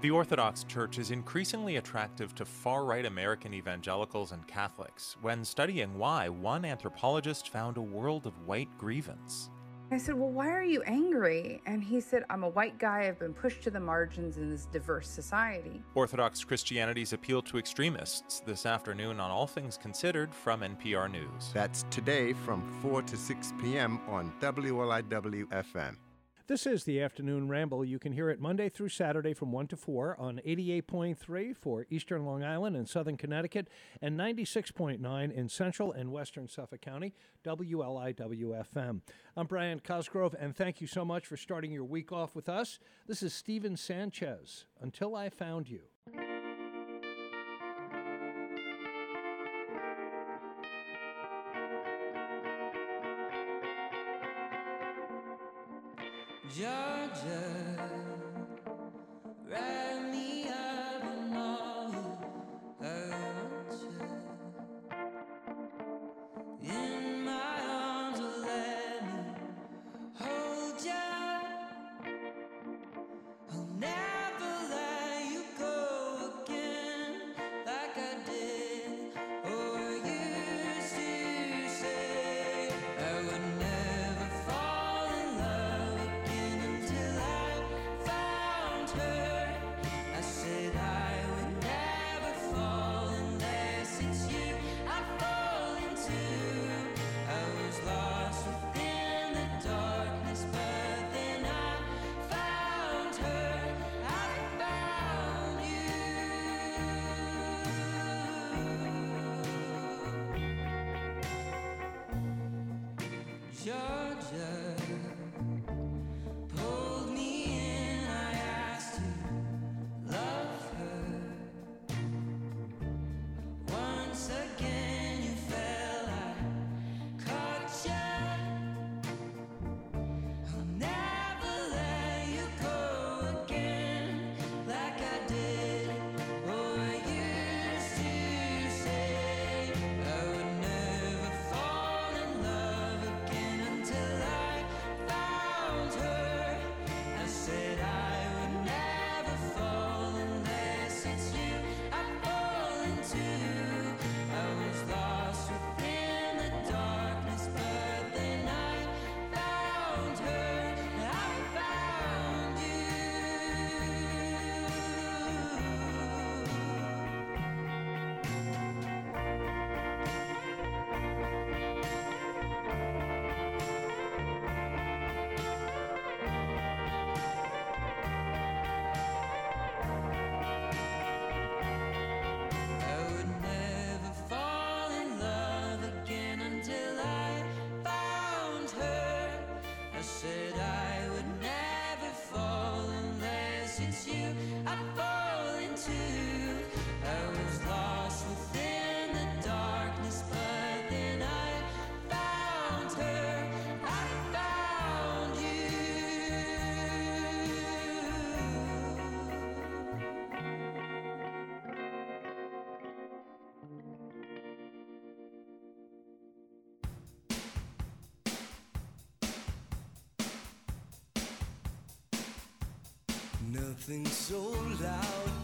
The Orthodox Church is increasingly attractive to far right American evangelicals and Catholics. When studying why, one anthropologist found a world of white grievance. I said, Well, why are you angry? And he said, I'm a white guy. I've been pushed to the margins in this diverse society. Orthodox Christianity's appeal to extremists this afternoon on All Things Considered from NPR News. That's today from 4 to 6 p.m. on WLIW FM. This is the Afternoon Ramble. You can hear it Monday through Saturday from 1 to 4 on 88.3 for Eastern Long Island and Southern Connecticut and 96.9 in Central and Western Suffolk County, WLIW-FM. I'm Brian Cosgrove, and thank you so much for starting your week off with us. This is Stephen Sanchez, Until I Found You. Georgia, Nothing so loud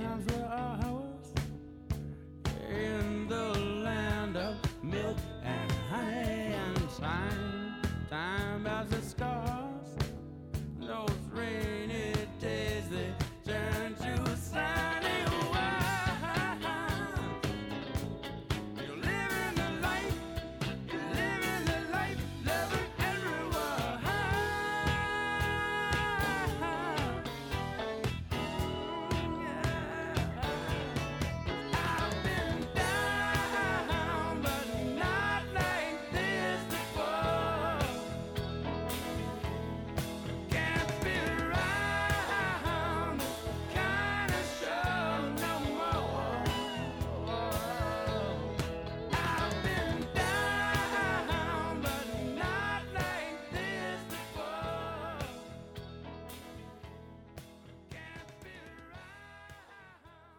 Sometimes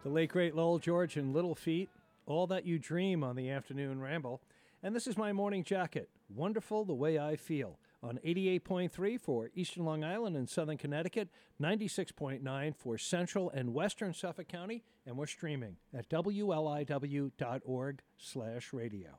The late, great Lowell George and Little Feat, All That You Dream on the Afternoon Ramble. And this is my morning jacket, Wonderful the Way I Feel, on 88.3 for Eastern Long Island and Southern Connecticut, 96.9 for Central and Western Suffolk County, and we're streaming at wliw.org slash radio.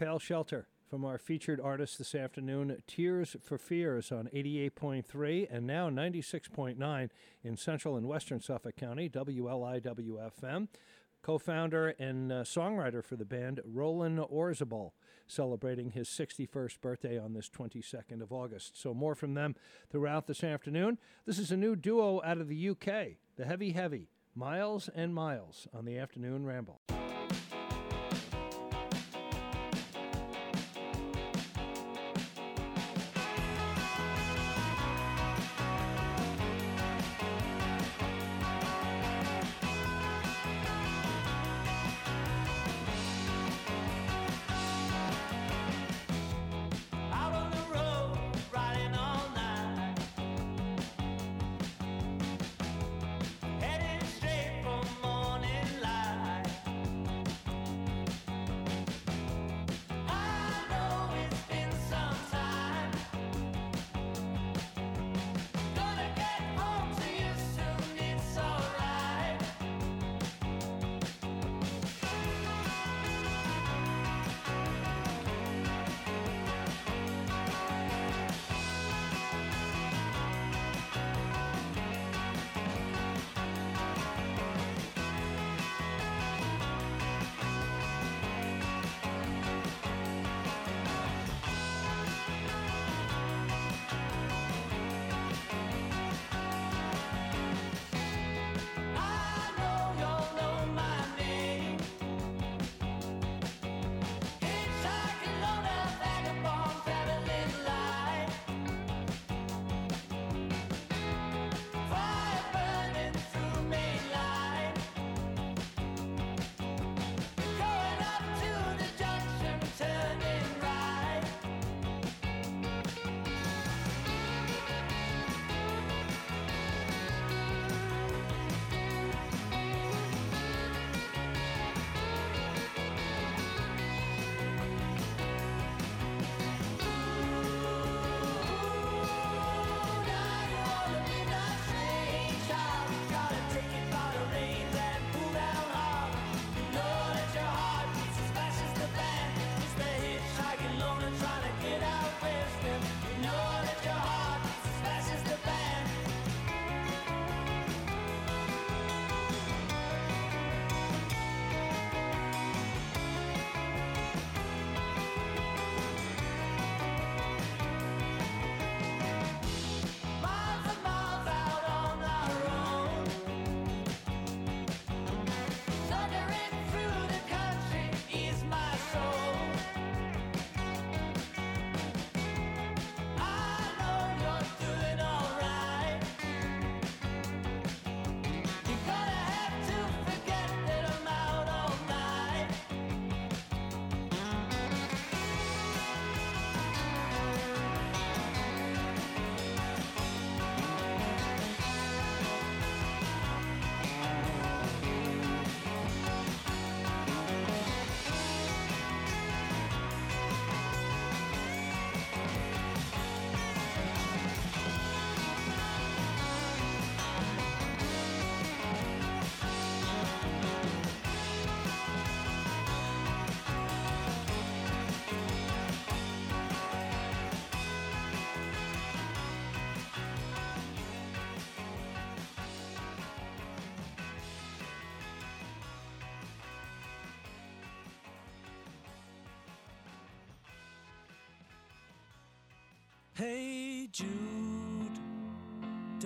Pale Shelter from our featured artist this afternoon, Tears for Fears on 88.3 and now 96.9 in central and western Suffolk County, WLIWFM. Co founder and uh, songwriter for the band, Roland Orzabal, celebrating his 61st birthday on this 22nd of August. So, more from them throughout this afternoon. This is a new duo out of the UK, the Heavy Heavy, Miles and Miles on the Afternoon Ramble.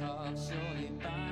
It's cost surely by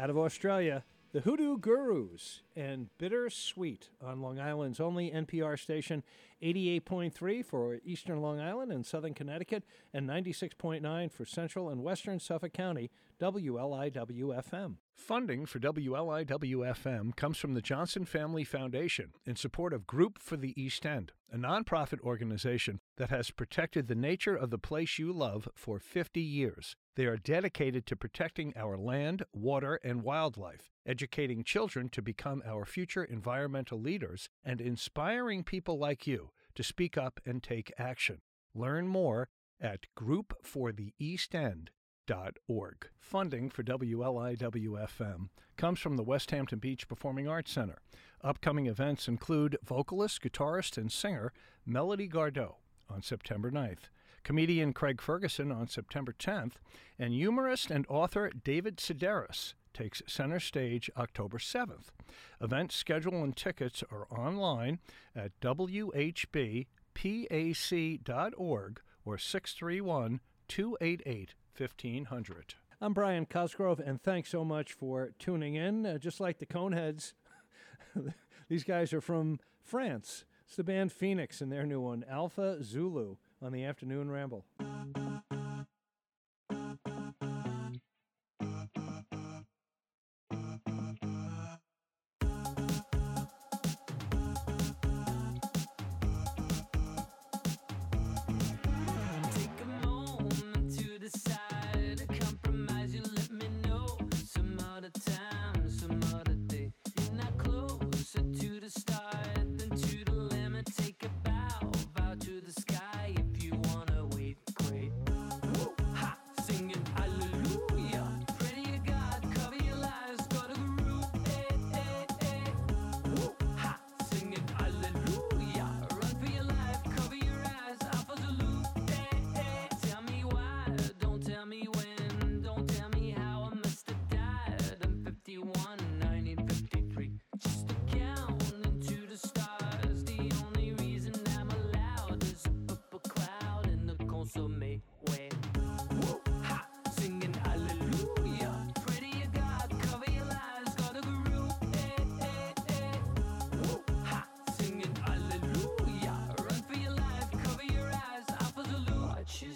Out of Australia, the Hoodoo Gurus and Bittersweet on Long Island's only NPR station, 88.3 for Eastern Long Island and Southern Connecticut, and 96.9 for Central and Western Suffolk County, WLIWFM. Funding for WLIWFM comes from the Johnson Family Foundation in support of Group for the East End, a nonprofit organization that has protected the nature of the place you love for 50 years. They are dedicated to protecting our land, water, and wildlife, educating children to become our future environmental leaders, and inspiring people like you to speak up and take action. Learn more at groupfortheeastend.org. Funding for WLIWFM comes from the Westhampton Beach Performing Arts Center. Upcoming events include vocalist, guitarist, and singer Melody Gardot on September 9th, comedian Craig Ferguson on September 10th, and humorist and author David Sedaris takes center stage October 7th. Event schedule and tickets are online at whbpac.org or 631 288 1500. I'm Brian Cosgrove, and thanks so much for tuning in. Uh, just like the Coneheads, these guys are from France. It's the band Phoenix and their new one, Alpha Zulu, on the Afternoon Ramble.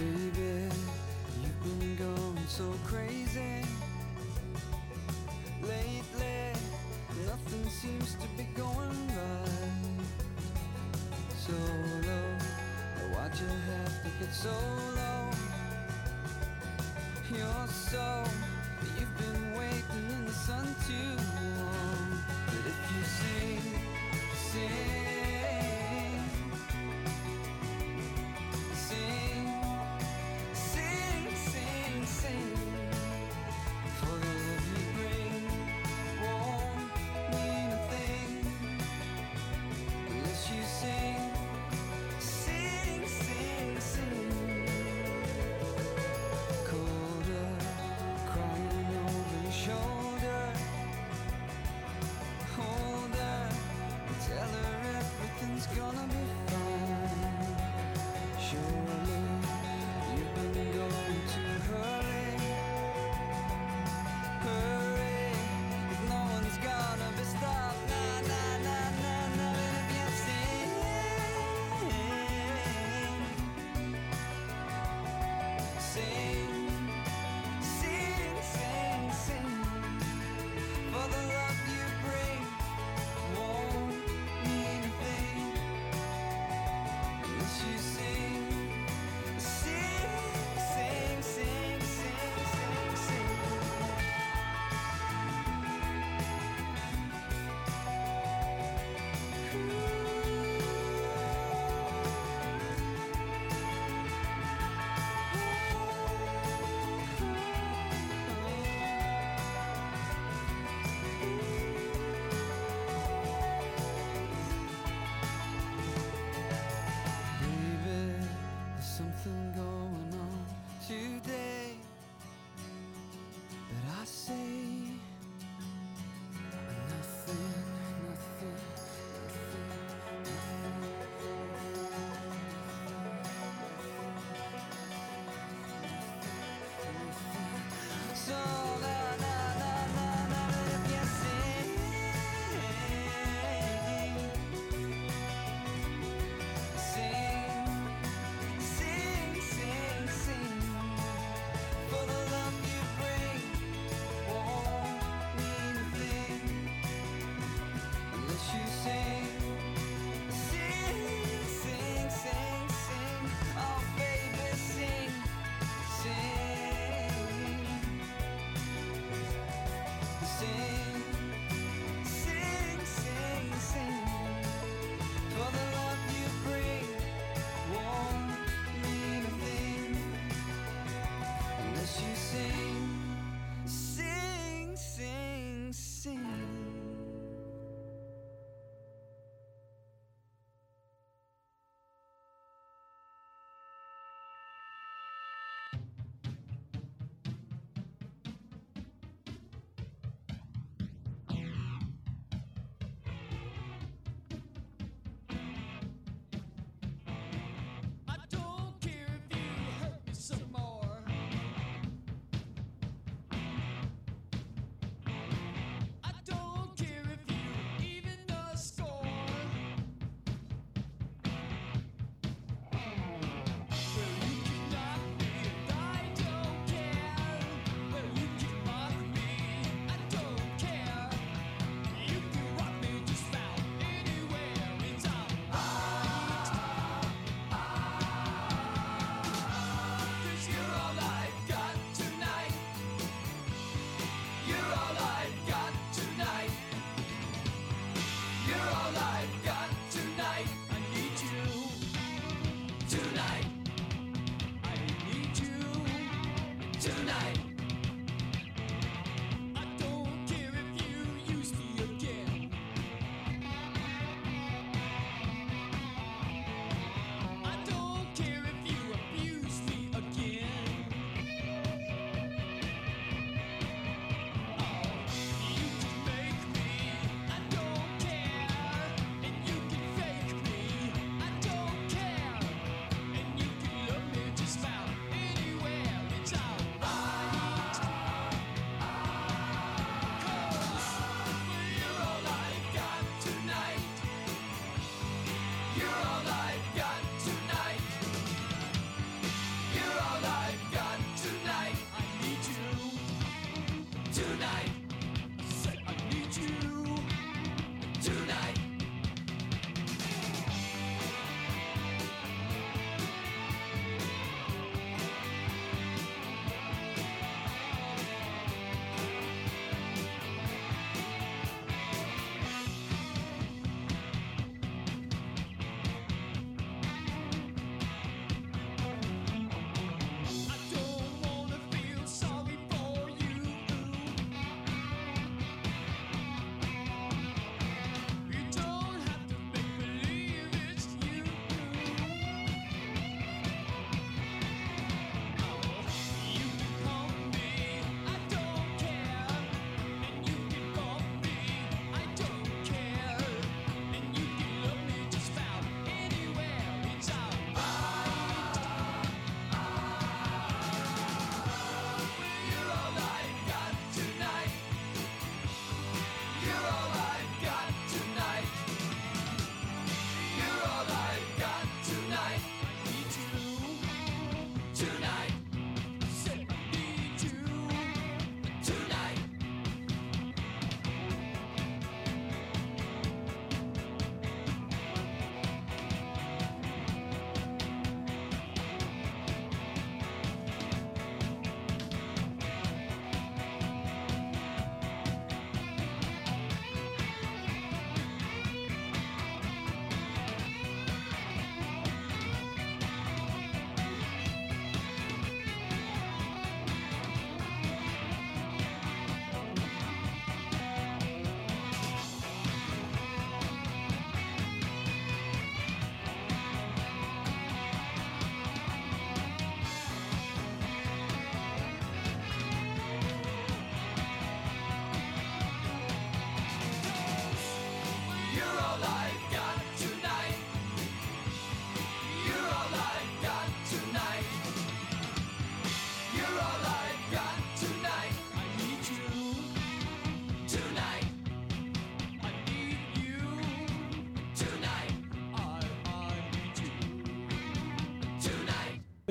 Baby, you've been going so crazy. Lately, nothing seems to be going right. So low, why'd you have to get so low? You're so, you've been waiting in the sun too long. But if you sing, sing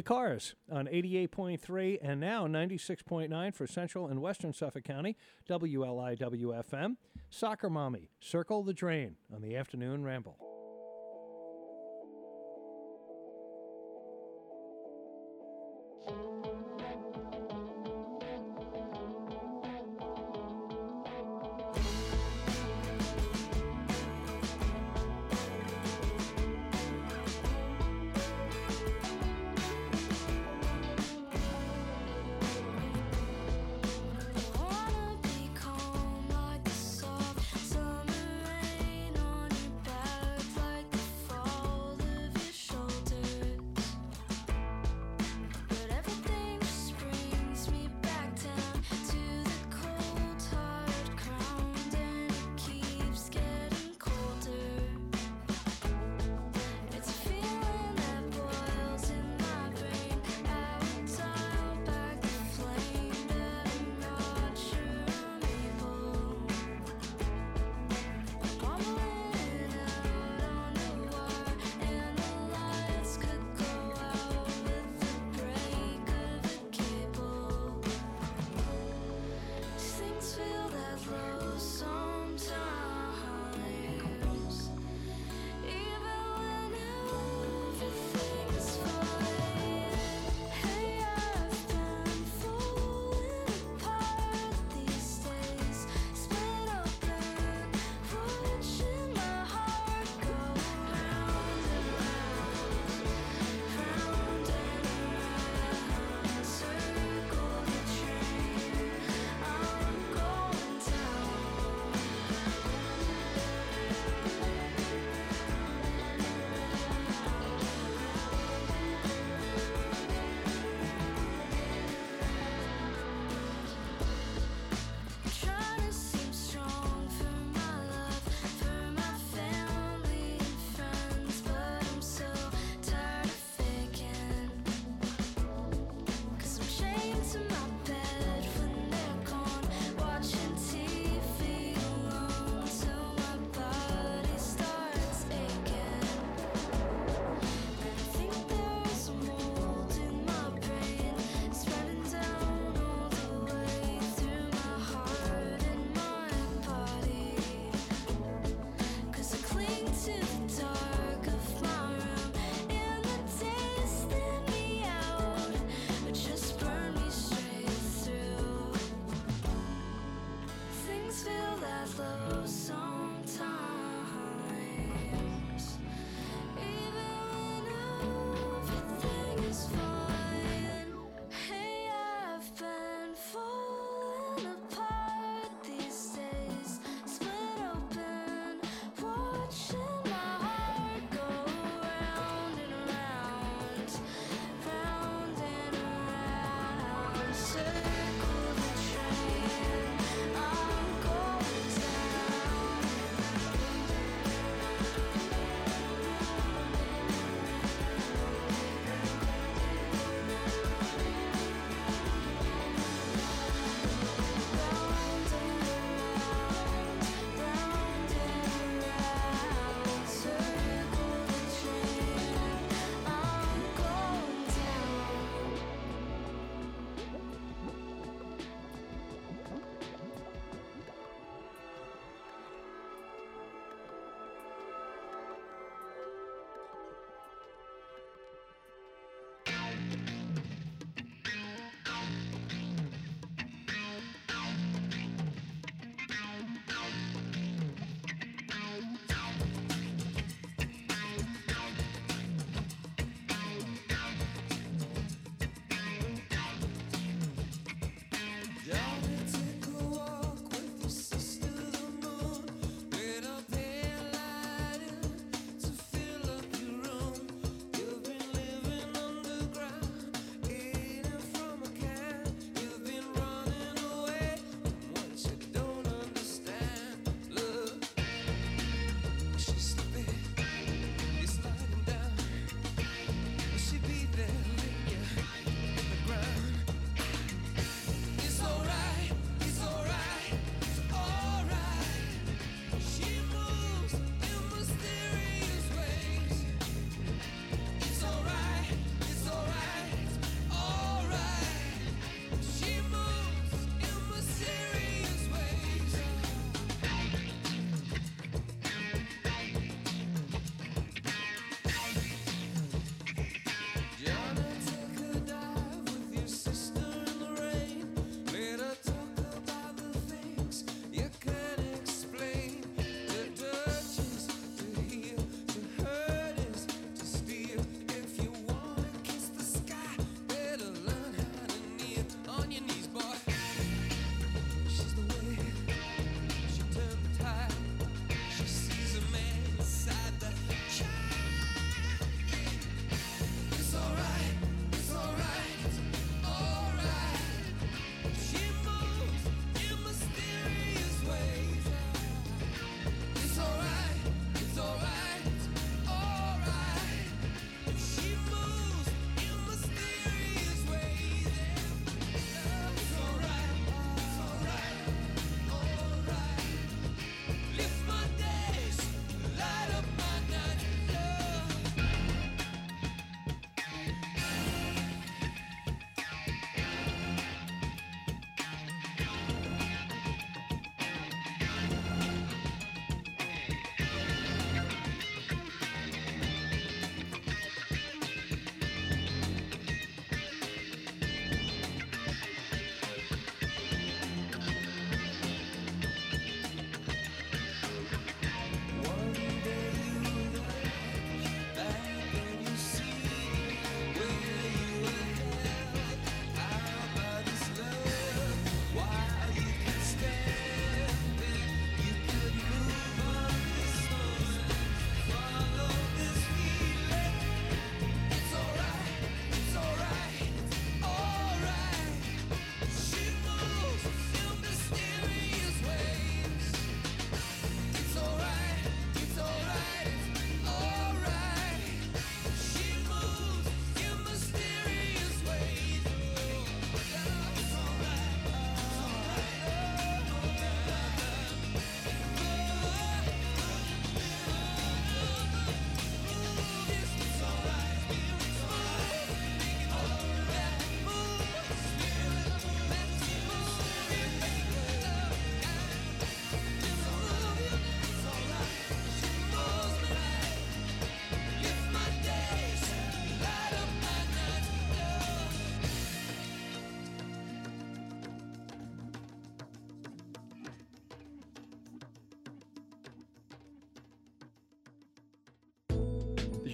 Cars on 88.3 and now 96.9 for Central and Western Suffolk County, WLIWFM. Soccer Mommy, Circle the Drain on the Afternoon Ramble.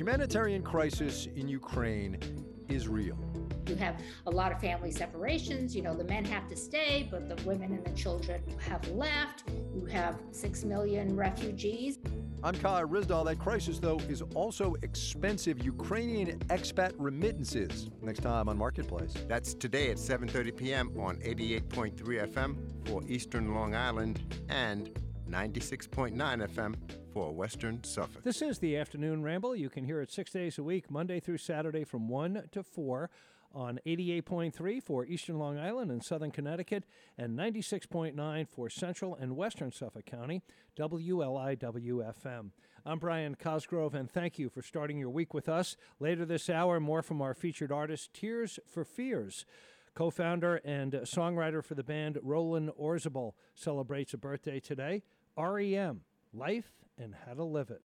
Humanitarian crisis in Ukraine is real. You have a lot of family separations. You know, the men have to stay, but the women and the children have left. You have six million refugees. I'm Kai Ryssdal. That crisis, though, is also expensive Ukrainian expat remittances. Next time on Marketplace. That's today at 7:30 p.m. on 88.3 FM for Eastern Long Island and 96.9 FM for Western Suffolk. This is the Afternoon Ramble. You can hear it six days a week, Monday through Saturday from 1 to 4 on 88.3 for Eastern Long Island and Southern Connecticut and 96.9 for Central and Western Suffolk County, WLIW-FM. I'm Brian Cosgrove, and thank you for starting your week with us. Later this hour, more from our featured artist, Tears for Fears. Co founder and songwriter for the band, Roland Orzabal, celebrates a birthday today. REM, Life and How to Live It.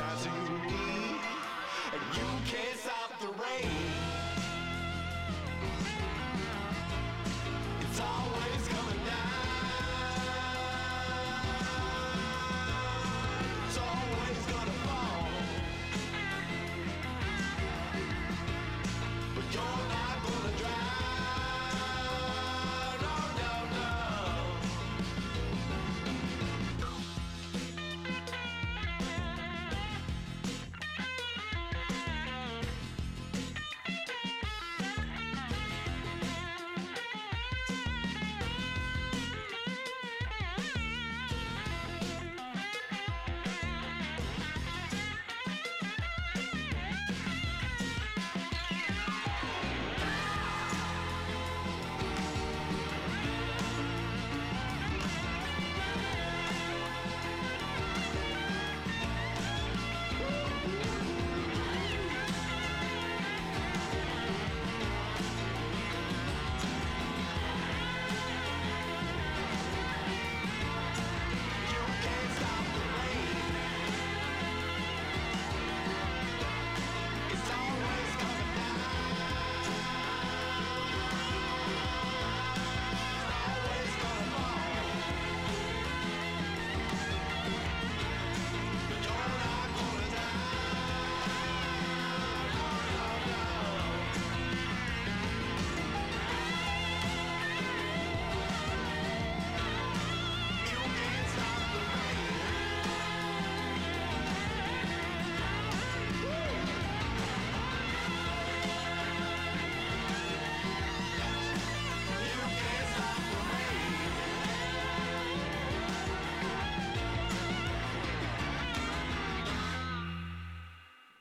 Shines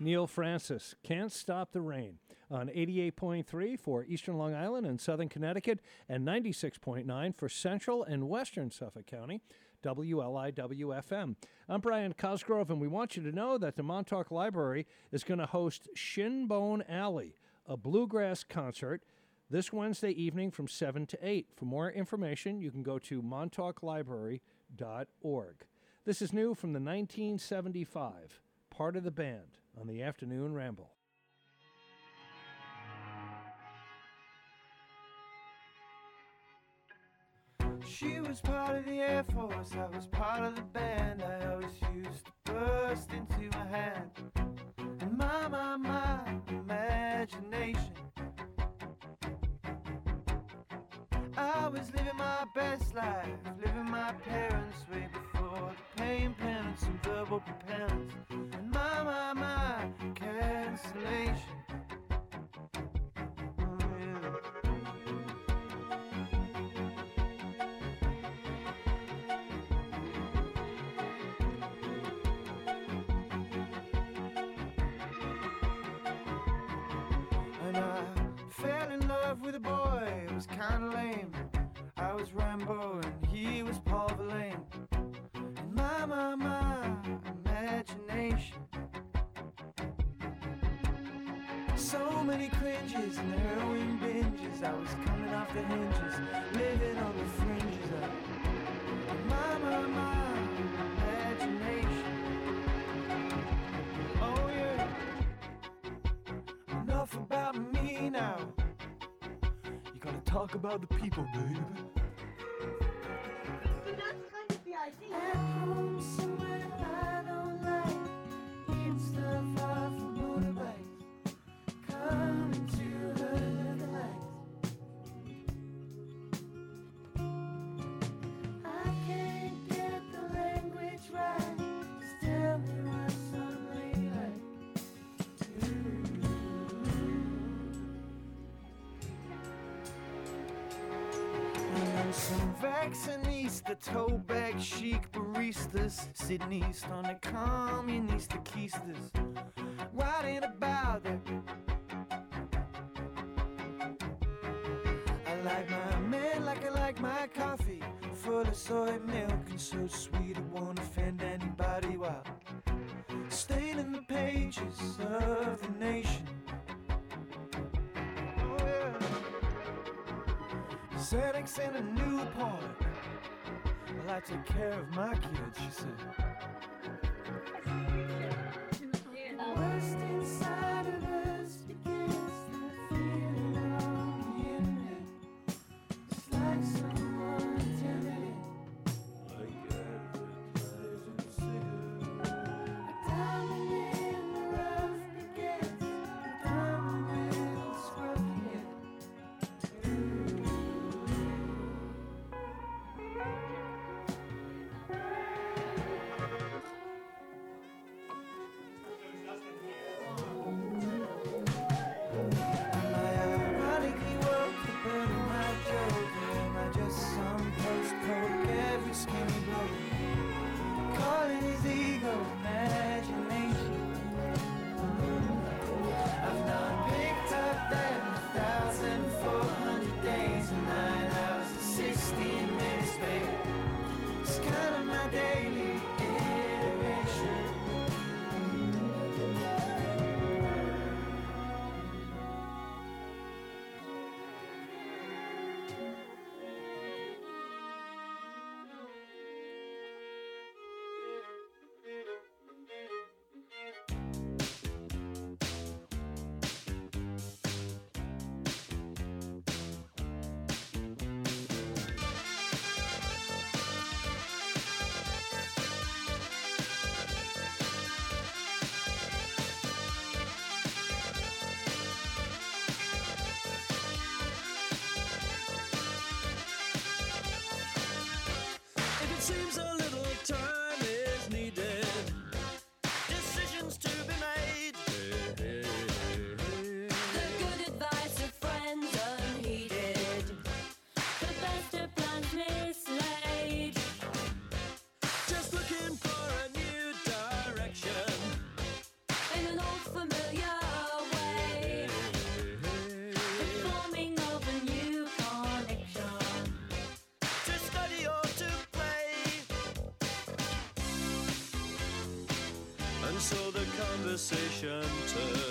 Neal Francis, Can't Stop the Rain on 88.3 for Eastern Long Island and Southern Connecticut and 96.9 for Central and Western Suffolk County, WLIWFM. I'm Brian Cosgrove, and we want you to know that the Montauk Library is going to host Shinbone Alley, a bluegrass concert this Wednesday evening from 7 to 8. For more information, you can go to montauklibrary.org. This is new from the 1975, part of the band on the afternoon ramble. She was part of the Air Force, I was part of the band. I always used to burst into my hand. And my, my, my imagination. I was living my best life, living my parents' way before the pain, penance, and verbal propellants. And my, my, my cancellation. And I fell in love with a boy, it was kinda lame. I was Rimbaud and he was Paul Verlaine my, my, my imagination. So many cringes and heroin binges. I was coming off the hinges, living on the fringes of my, my, my imagination. Oh, yeah. Enough about me now. You gotta talk about the people, baby. I somewhere. Jackson East, the toe bag chic baristas, sitting east on the communist keisters, writing about it. I like my man like I like my coffee, full of soy milk and so sweet it won't offend anybody while staining the pages of the nation. Oh, yeah. Settings in a new apartment. Well, I take care of my kids, she said. conversation turn.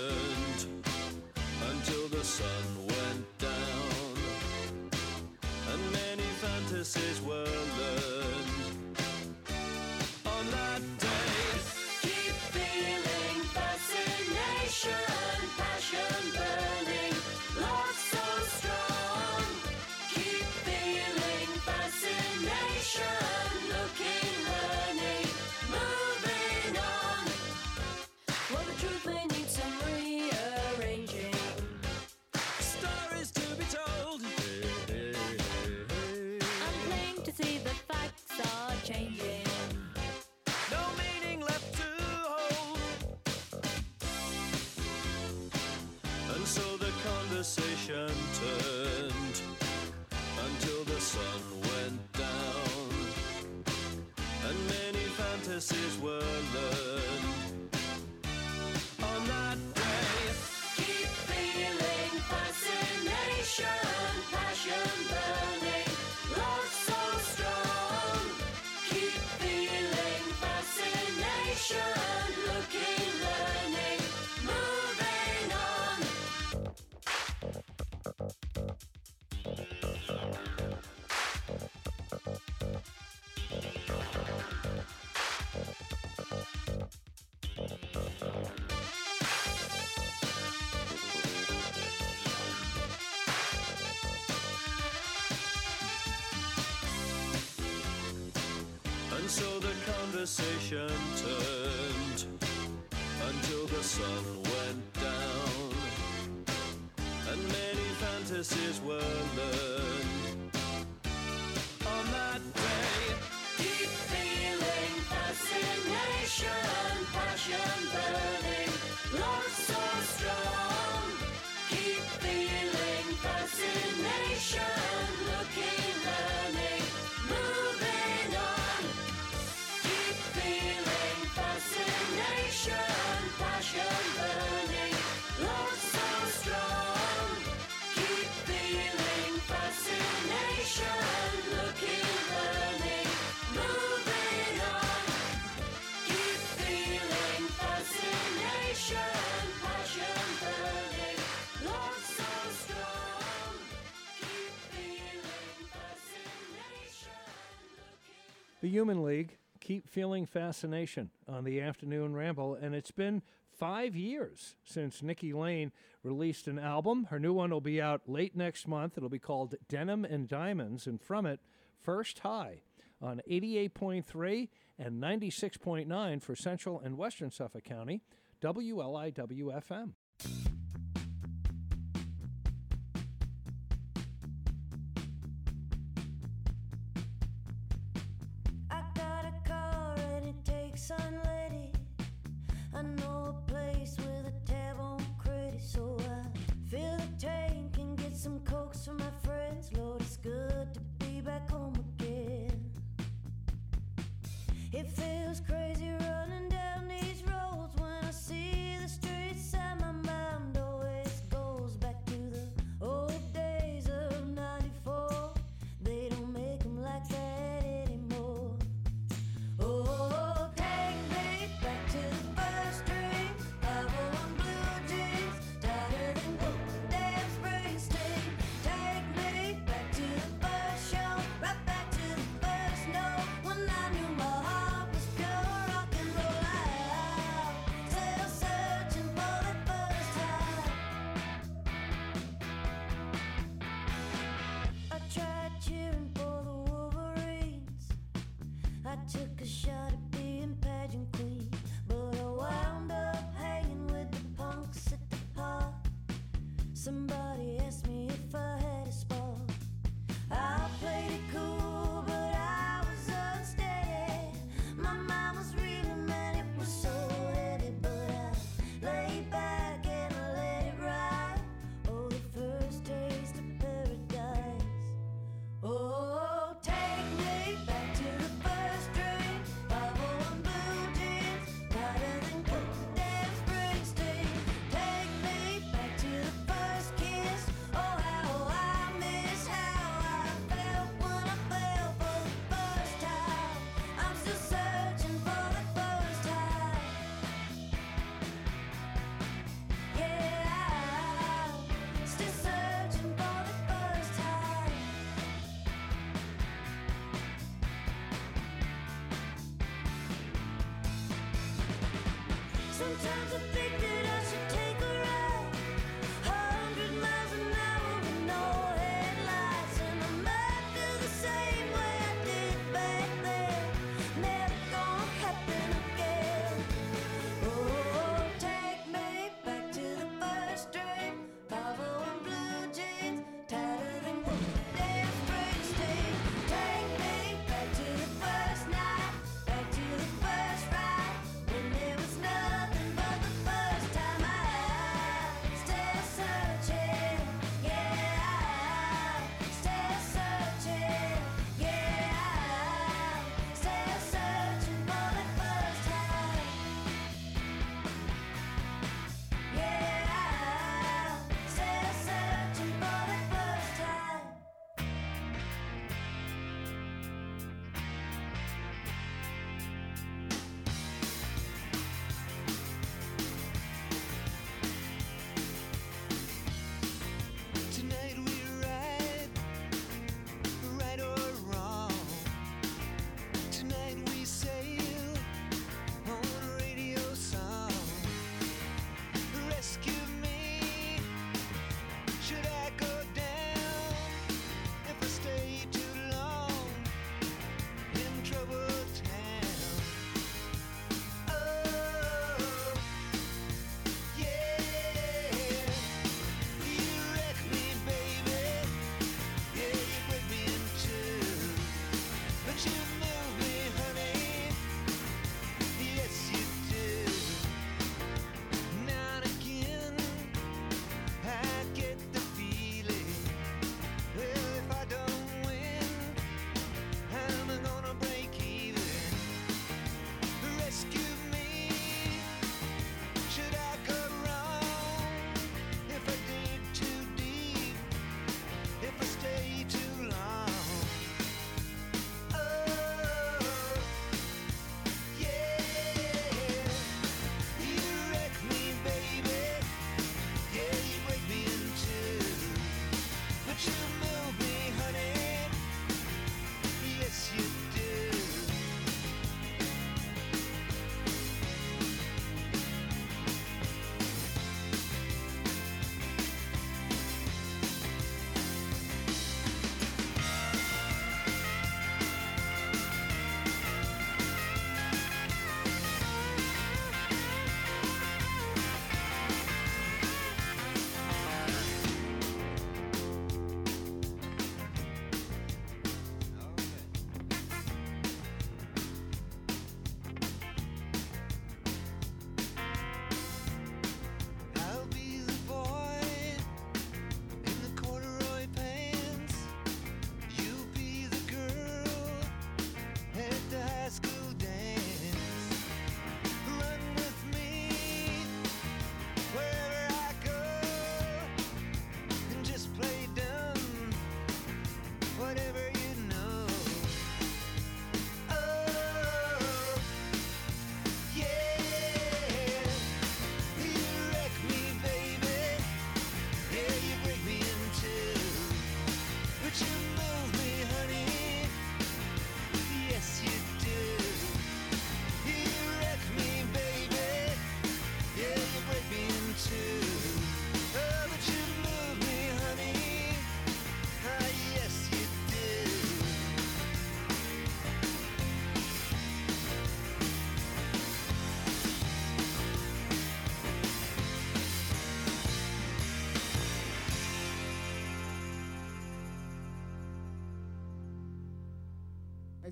So the conversation turned until the sun went down. And many fantasies were learned. The Human League, keep feeling fascination on the afternoon ramble, and it's been five years since Nikki Lane released an album. Her new one will be out late next month. It'll be called Denim and Diamonds, and from it, First High on 88.3 and 96.9 for Central and Western Suffolk County, WLIWFM.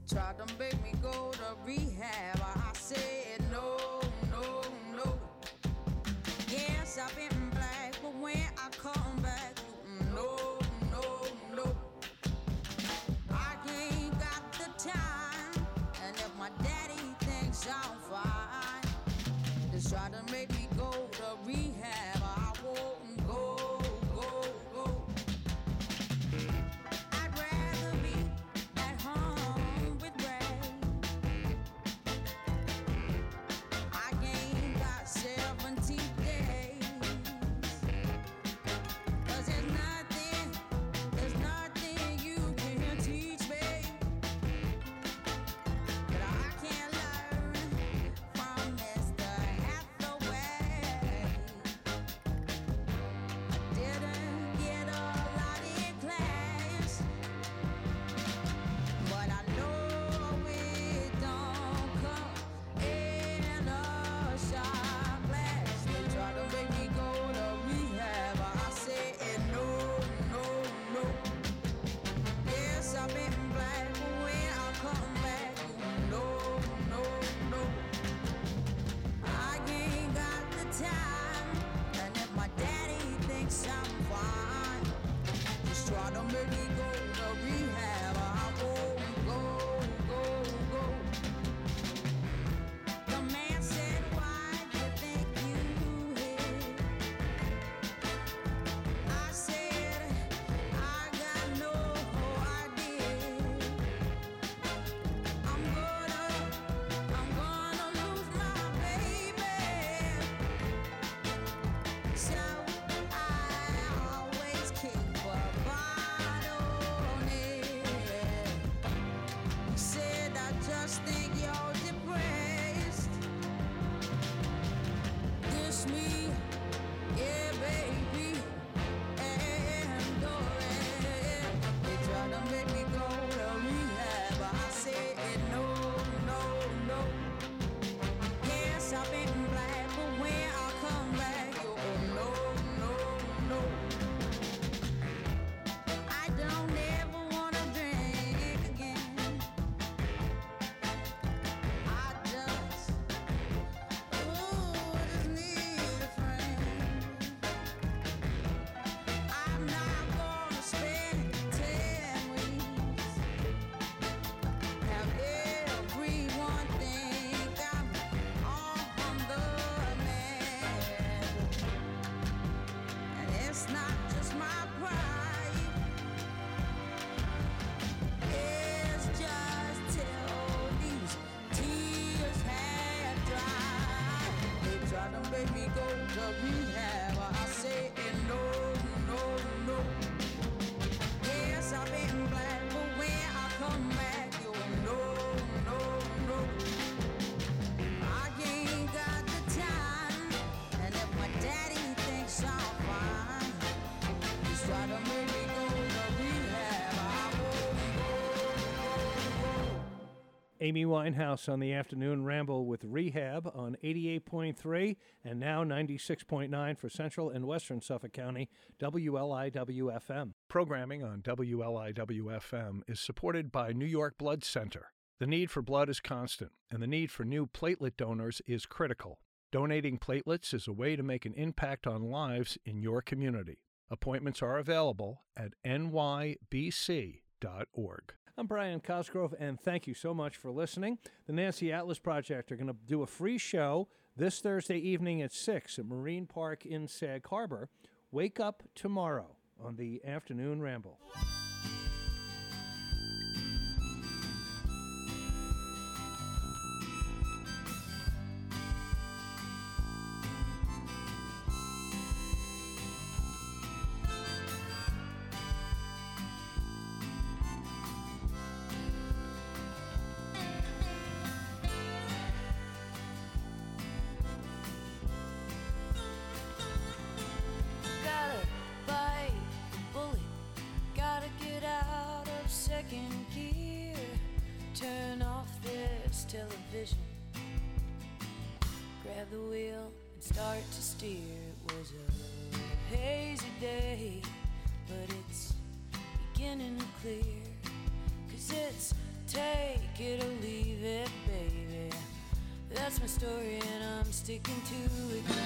Tried to make me go go Amy Winehouse on the afternoon ramble with Rehab on 88.3 and now 96.9 for Central and Western Suffolk County, WLIW-FM. Programming on WLIW-FM is supported by New York Blood Center. The need for blood is constant, and the need for new platelet donors is critical. Donating platelets is a way to make an impact on lives in your community. Appointments are available at nybc.org. I'm Brian Cosgrove, and thank you so much for listening. The Nancy Atlas Project are going to do a free show this Thursday evening at 6 at Marine Park in Sag Harbor. Wake up tomorrow on the afternoon ramble. It was a hazy day, but it's beginning to clear. Cause it's take it or leave it, baby. That's my story and I'm sticking to it.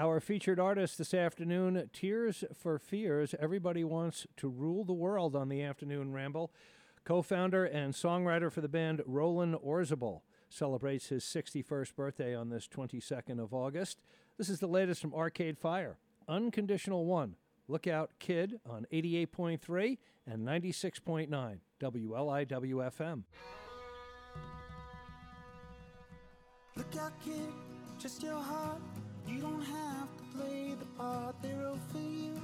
Our featured artist this afternoon, Tears for Fears. Everybody wants to rule the world on the afternoon ramble. Co founder and songwriter for the band, Roland Orzabal, celebrates his 61st birthday on this 22nd of August. This is the latest from Arcade Fire Unconditional One. Look out, Kid, on 88.3 and 96.9 WLIWFM. Look out, kid, just your heart. You don't have to play the part they wrote for you.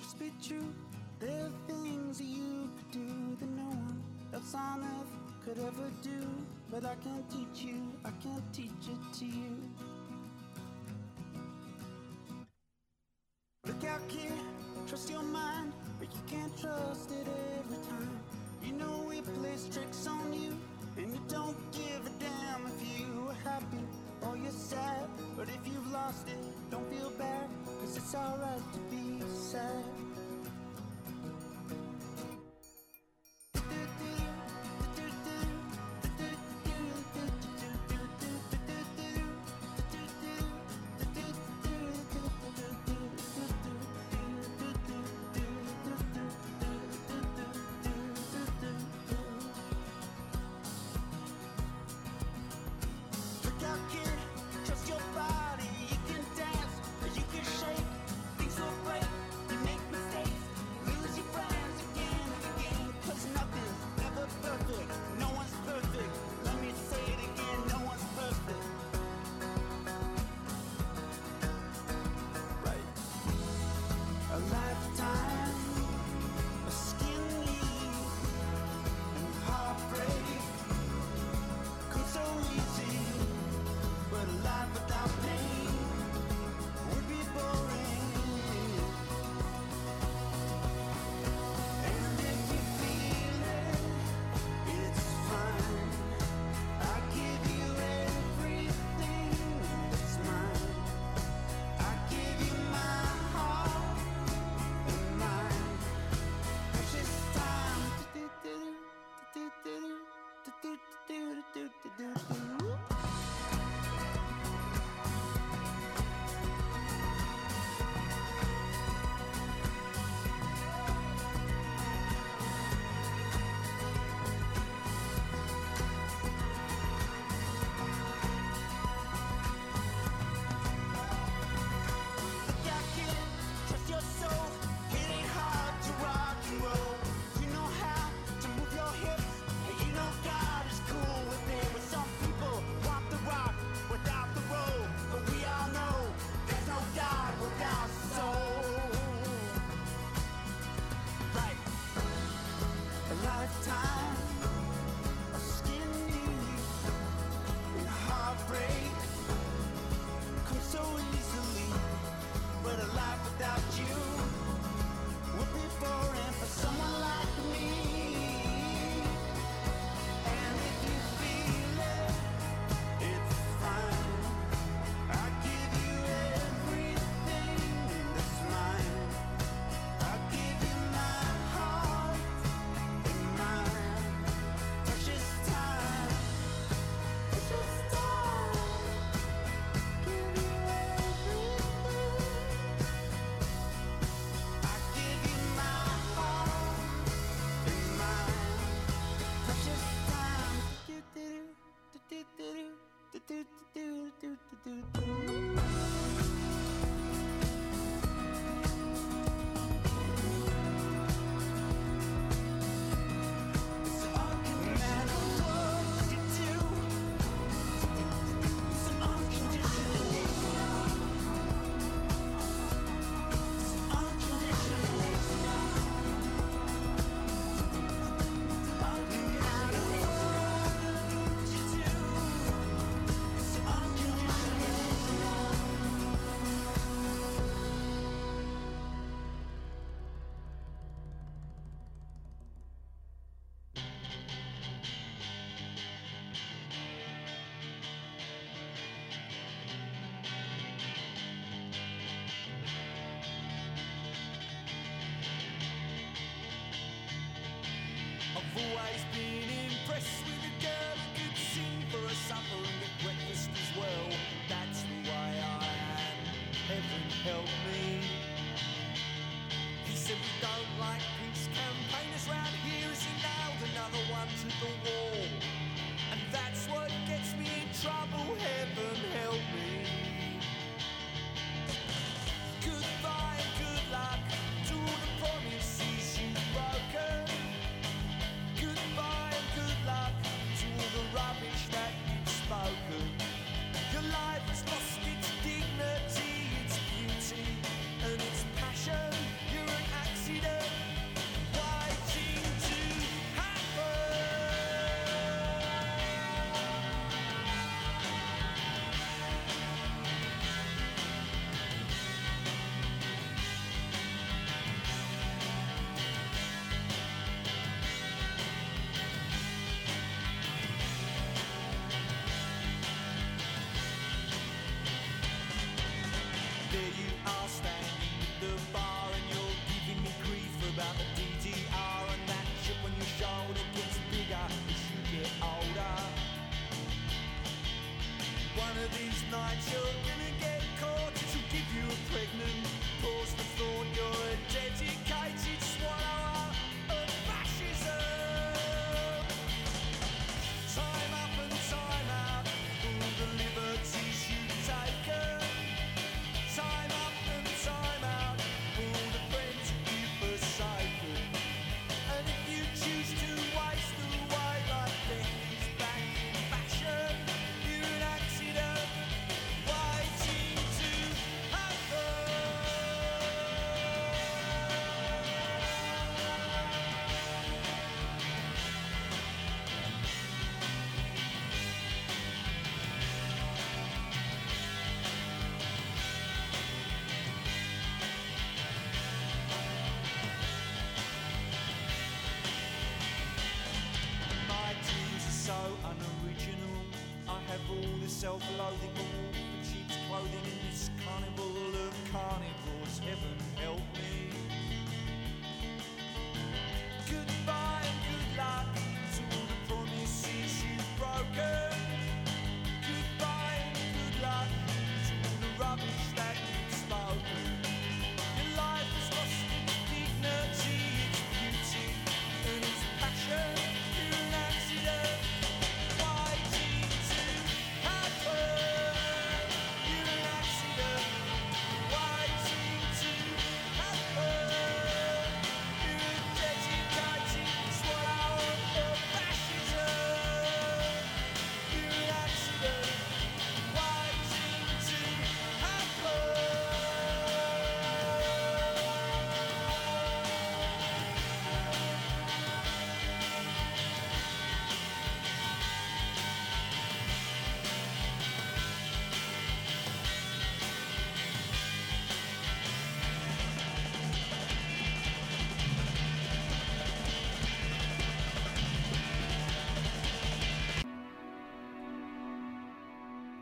Just be true. There are things that you could do that no one else on earth could ever do. But I can't teach you, I can't teach it to you. Look out, kid, trust your mind, but you can't trust it every time. You know it plays tricks on you, and you don't give a damn if you are happy or you're sad. But if you've lost it, don't feel bad, cause it's alright to be sad.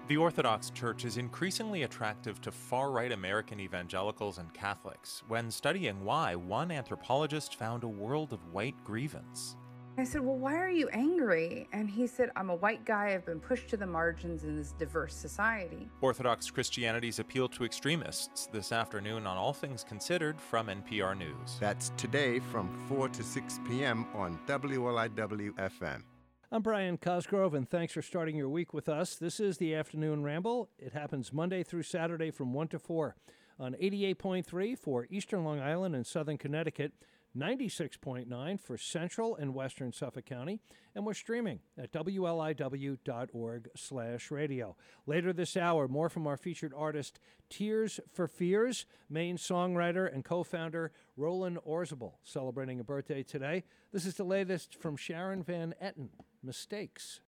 The Orthodox Church is increasingly attractive to far right American evangelicals and Catholics. When studying why, one anthropologist found a world of white grievance. I said, Well, why are you angry? And he said, I'm a white guy. I've been pushed to the margins in this diverse society. Orthodox Christianity's appeal to extremists this afternoon on All Things Considered from NPR News. That's today from 4 to 6 p.m. on WLIW FM. I'm Brian Cosgrove, and thanks for starting your week with us. This is the Afternoon Ramble. It happens Monday through Saturday from 1 to 4 on 88.3 for Eastern Long Island and Southern Connecticut, 96.9 for Central and Western Suffolk County, and we're streaming at wliw.org slash radio. Later this hour, more from our featured artist, Tears for Fears, main songwriter and co-founder Roland Orzabal, celebrating a birthday today. This is the latest from Sharon Van Etten, Mistakes.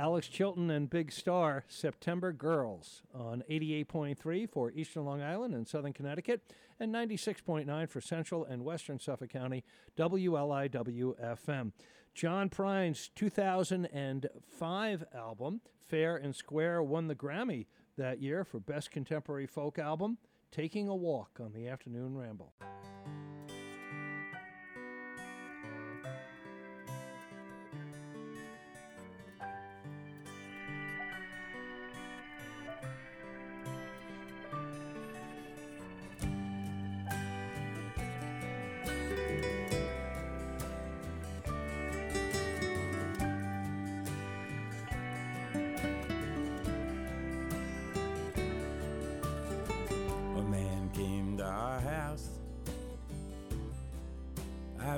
Alex Chilton and Big Star, September Girls on 88.3 for Eastern Long Island and Southern Connecticut, and 96.9 for Central and Western Suffolk County, WLIW FM. John Prine's 2005 album, Fair and Square, won the Grammy that year for Best Contemporary Folk Album, Taking a Walk on the Afternoon Ramble.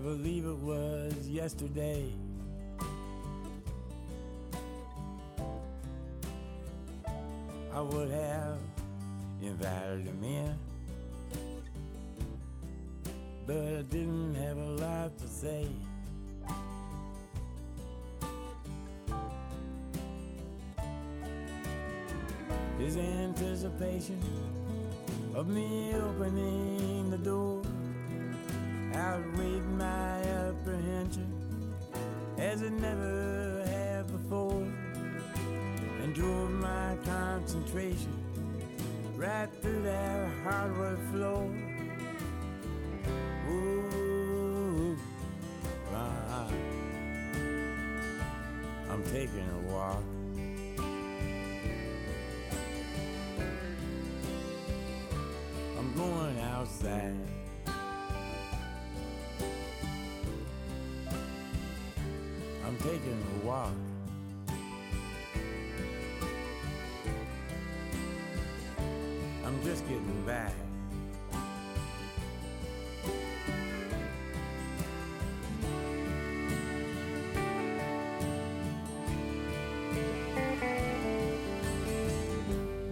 Believe it was yesterday. I would have invited him in, but I didn't have a lot to say. His anticipation of me opening the door outweighed apprehension as it never had before and drove my concentration right through that hardwood floor. Ooh, ah, I'm taking a walk. Taking a walk. I'm just getting back.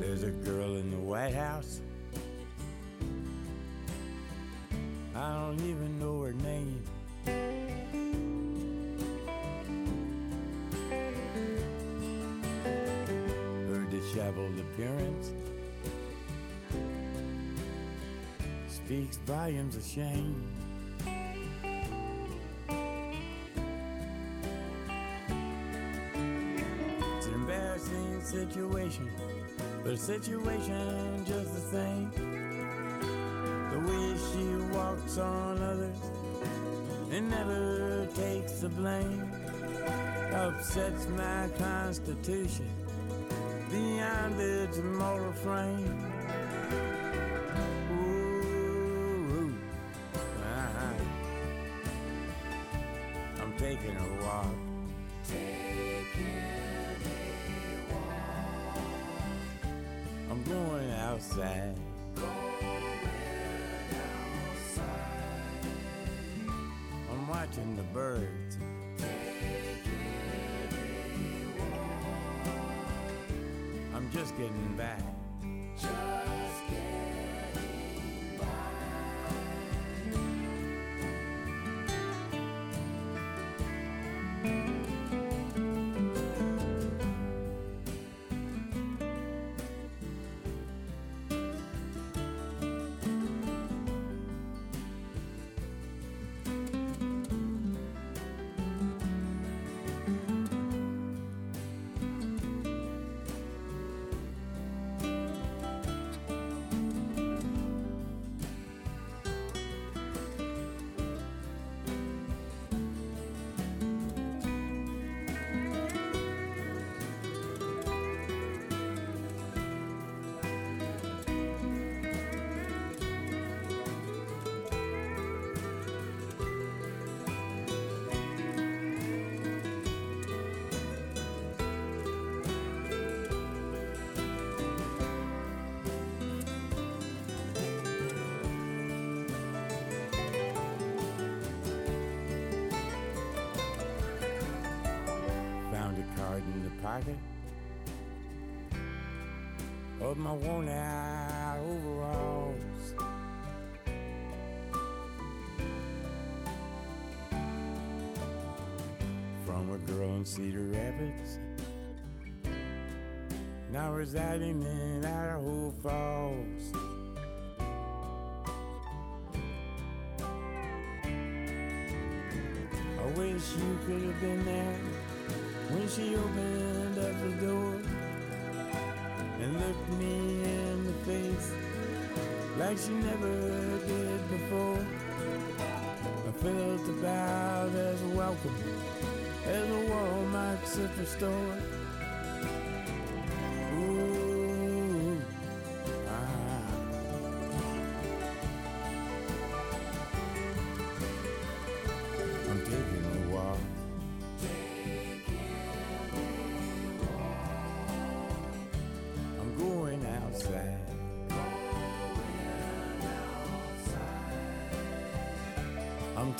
There's a girl in the White House. Appearance speaks volumes of shame. It's an embarrassing situation, but a situation just the same. The way she walks on others and never takes the blame upsets my constitution beyond its moral frame. Worn out overalls. From a girl in Cedar Rapids now residing in Idaho Falls. I wish you could have been there when she opened up the door and looked me in the face like she never did before. I felt about as welcome as a Walmart superstore.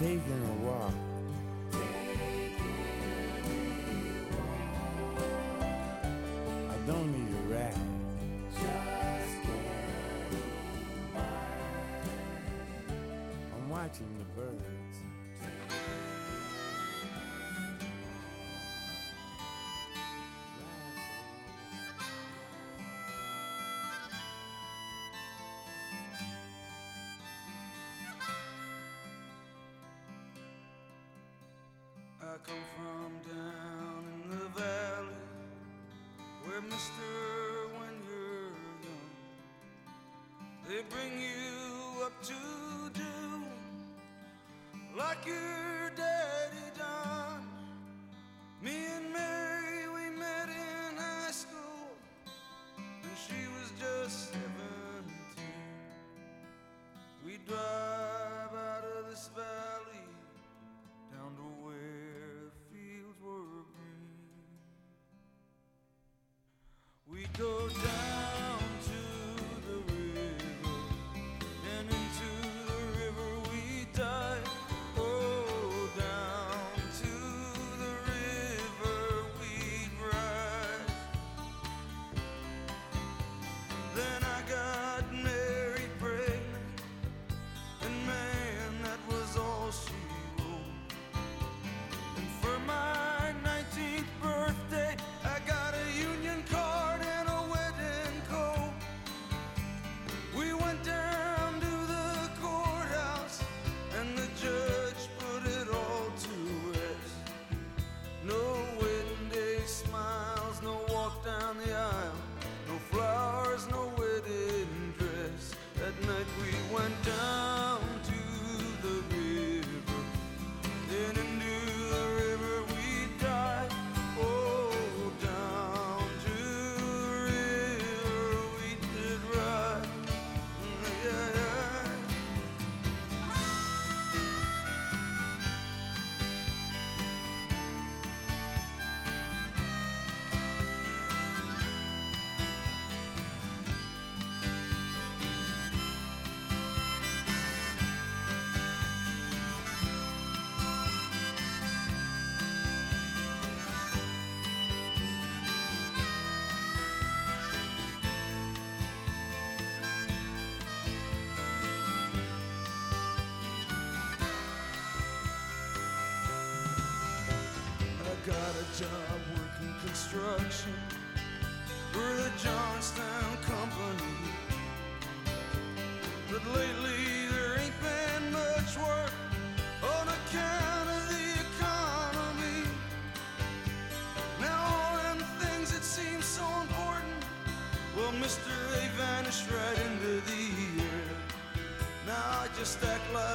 Taking a walk. Come from down in the valley where, mister, when you're young, they bring you up to do like your We got a job working construction for the Johnstown Company. But lately there ain't been much work on account of the economy. Now all them things that seem so important, well, Mister, they vanished right into the air. Now I just act like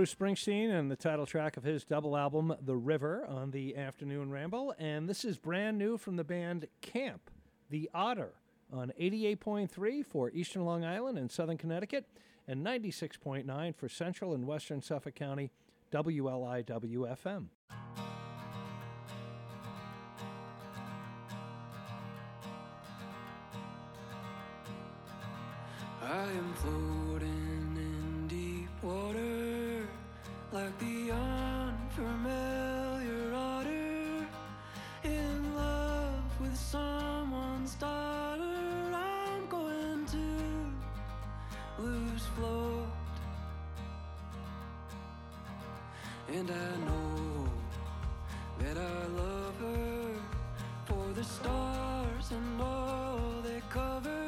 Bruce Springsteen and the title track of his double album, The River, on the Afternoon Ramble. And this is brand new from the band Camp, The Otter, on 88.3 for Eastern Long Island and Southern Connecticut, and 96.9 for Central and Western Suffolk County, WLIWFM. I am floating in deep water like the unfamiliar otter in love with someone's daughter. I'm going to lose float, and I know that I love her for the stars and all they cover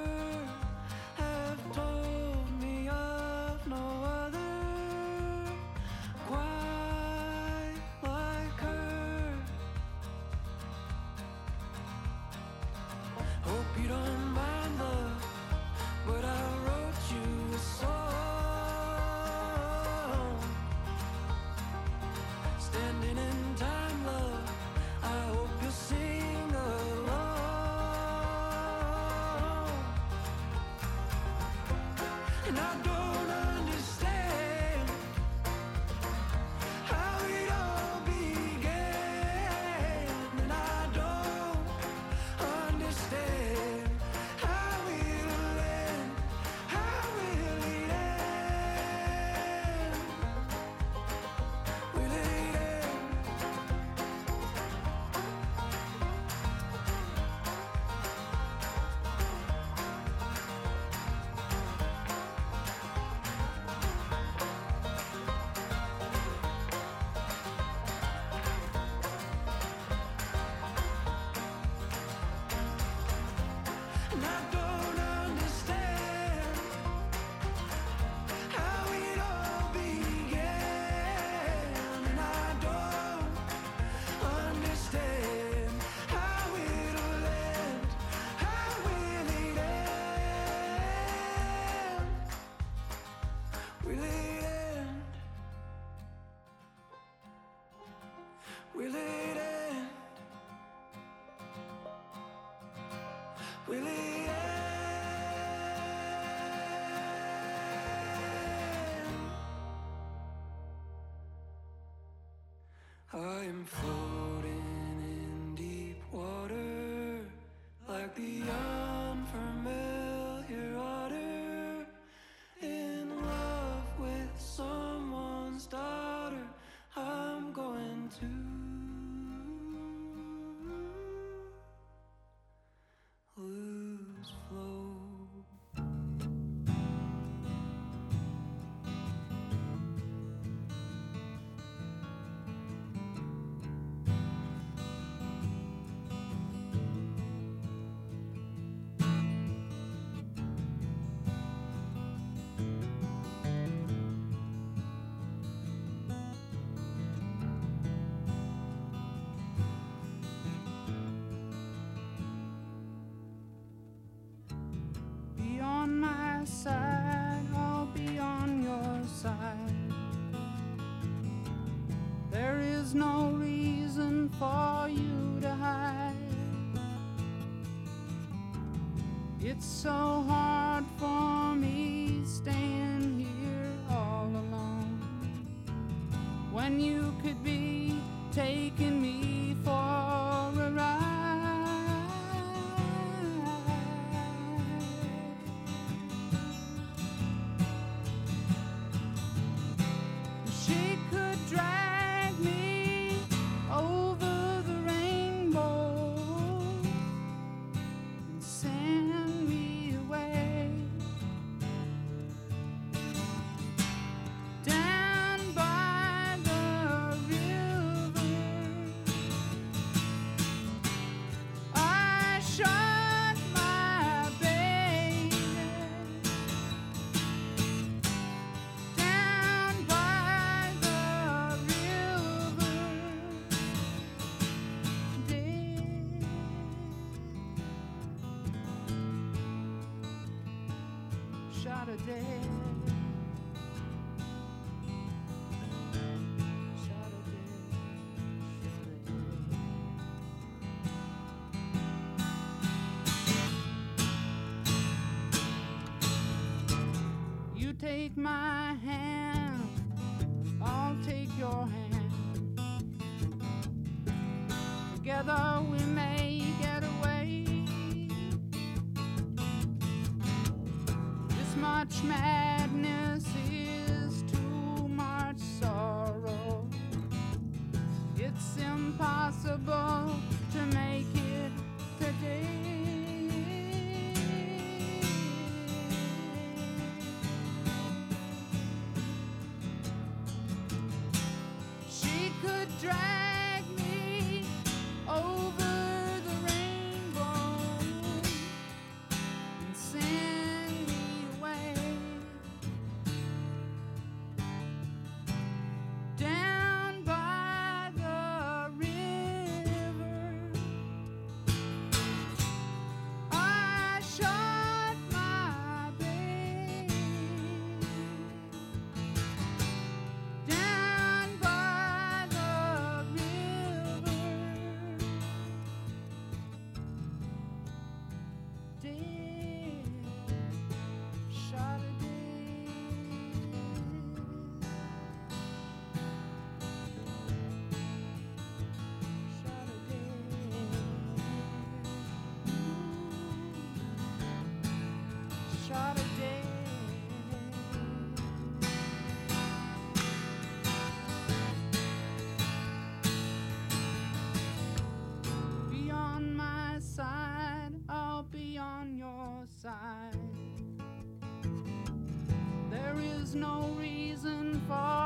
It's so hard for me staying here all alone. When you could be taking me no reason for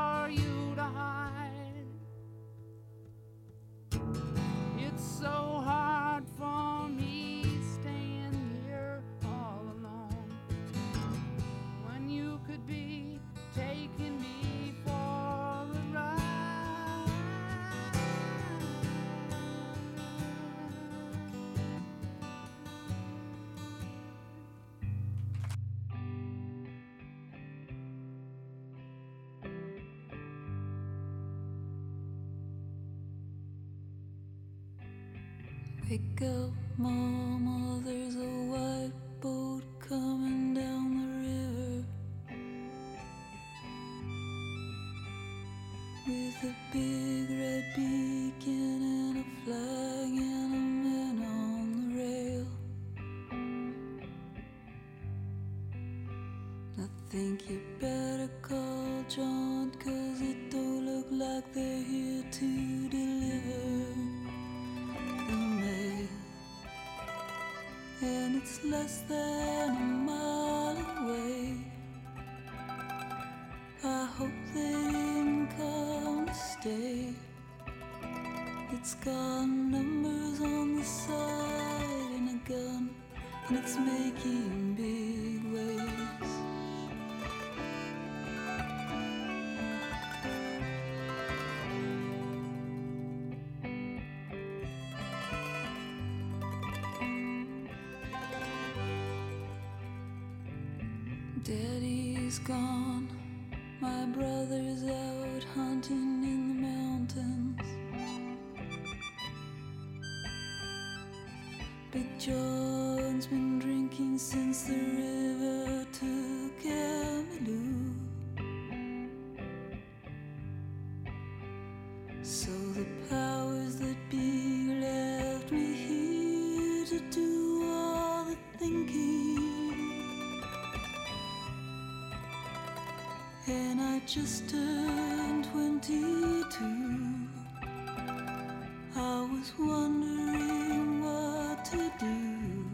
Pick up, mom, mother. gone. My brother's out hunting in the mountains. Big John's been drinking since the river. just turned 22. I was wondering what to do.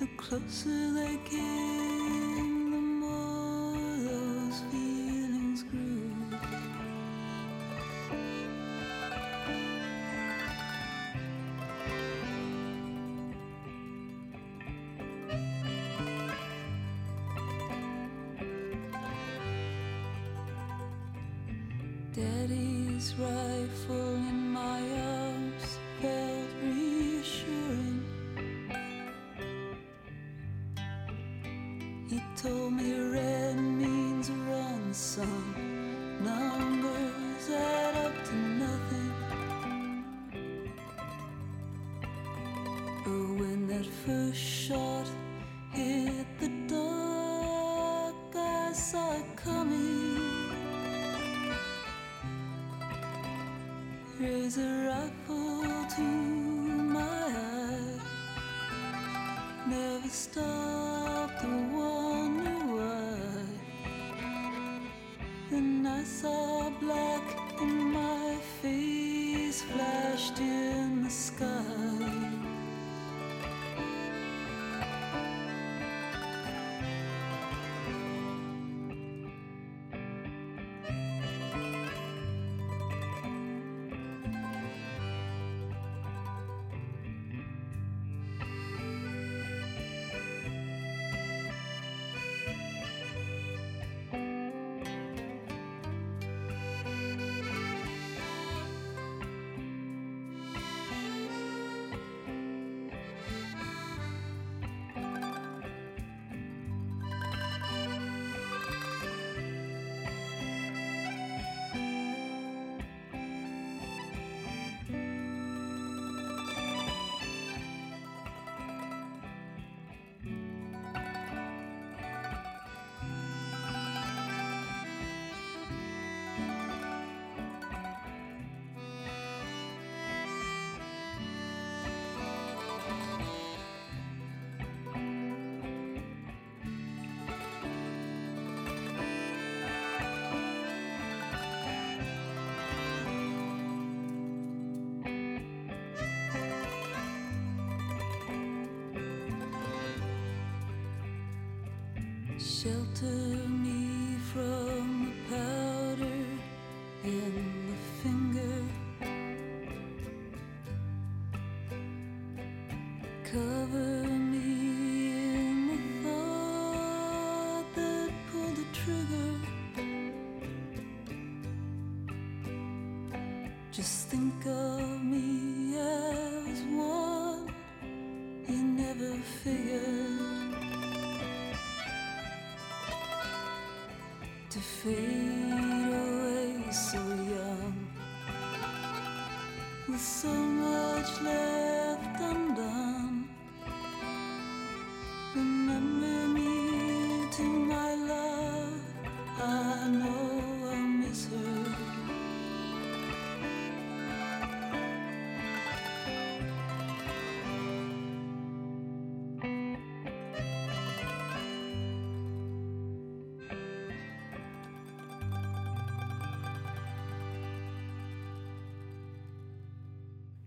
The closer they came. his rifle in my arms felt reassuring. He told me. Raise a rifle to my eye. Never stop to wonder why. Then I saw black and my face flashed in the sky. Shelter me from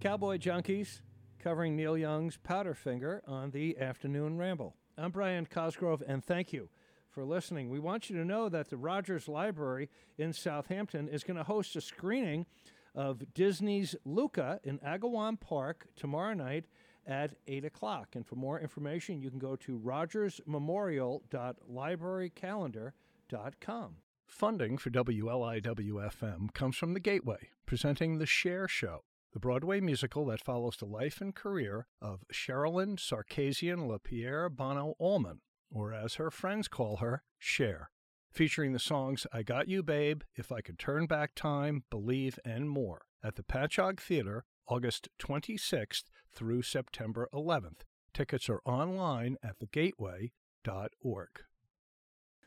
Cowboy Junkies covering Neil Young's Powderfinger on the Afternoon Ramble. I'm Brian Cosgrove, and thank you for listening. We want you to know that the Rogers Library in Southampton is going to host a screening of Disney's Luca in Agawam Park tomorrow night at 8 o'clock. And for more information, you can go to rogersmemorial.librarycalendar.com. Funding for WLIWFM comes from The Gateway, presenting The Cher Show, the Broadway musical that follows the life and career of Cherilyn Sarkisian LaPierre Bono Allman, or as her friends call her, Cher, featuring the songs I Got You Babe, If I Could Turn Back Time, Believe, and more at the Patchogue Theater August 26th through September 11th. Tickets are online at thegateway.org.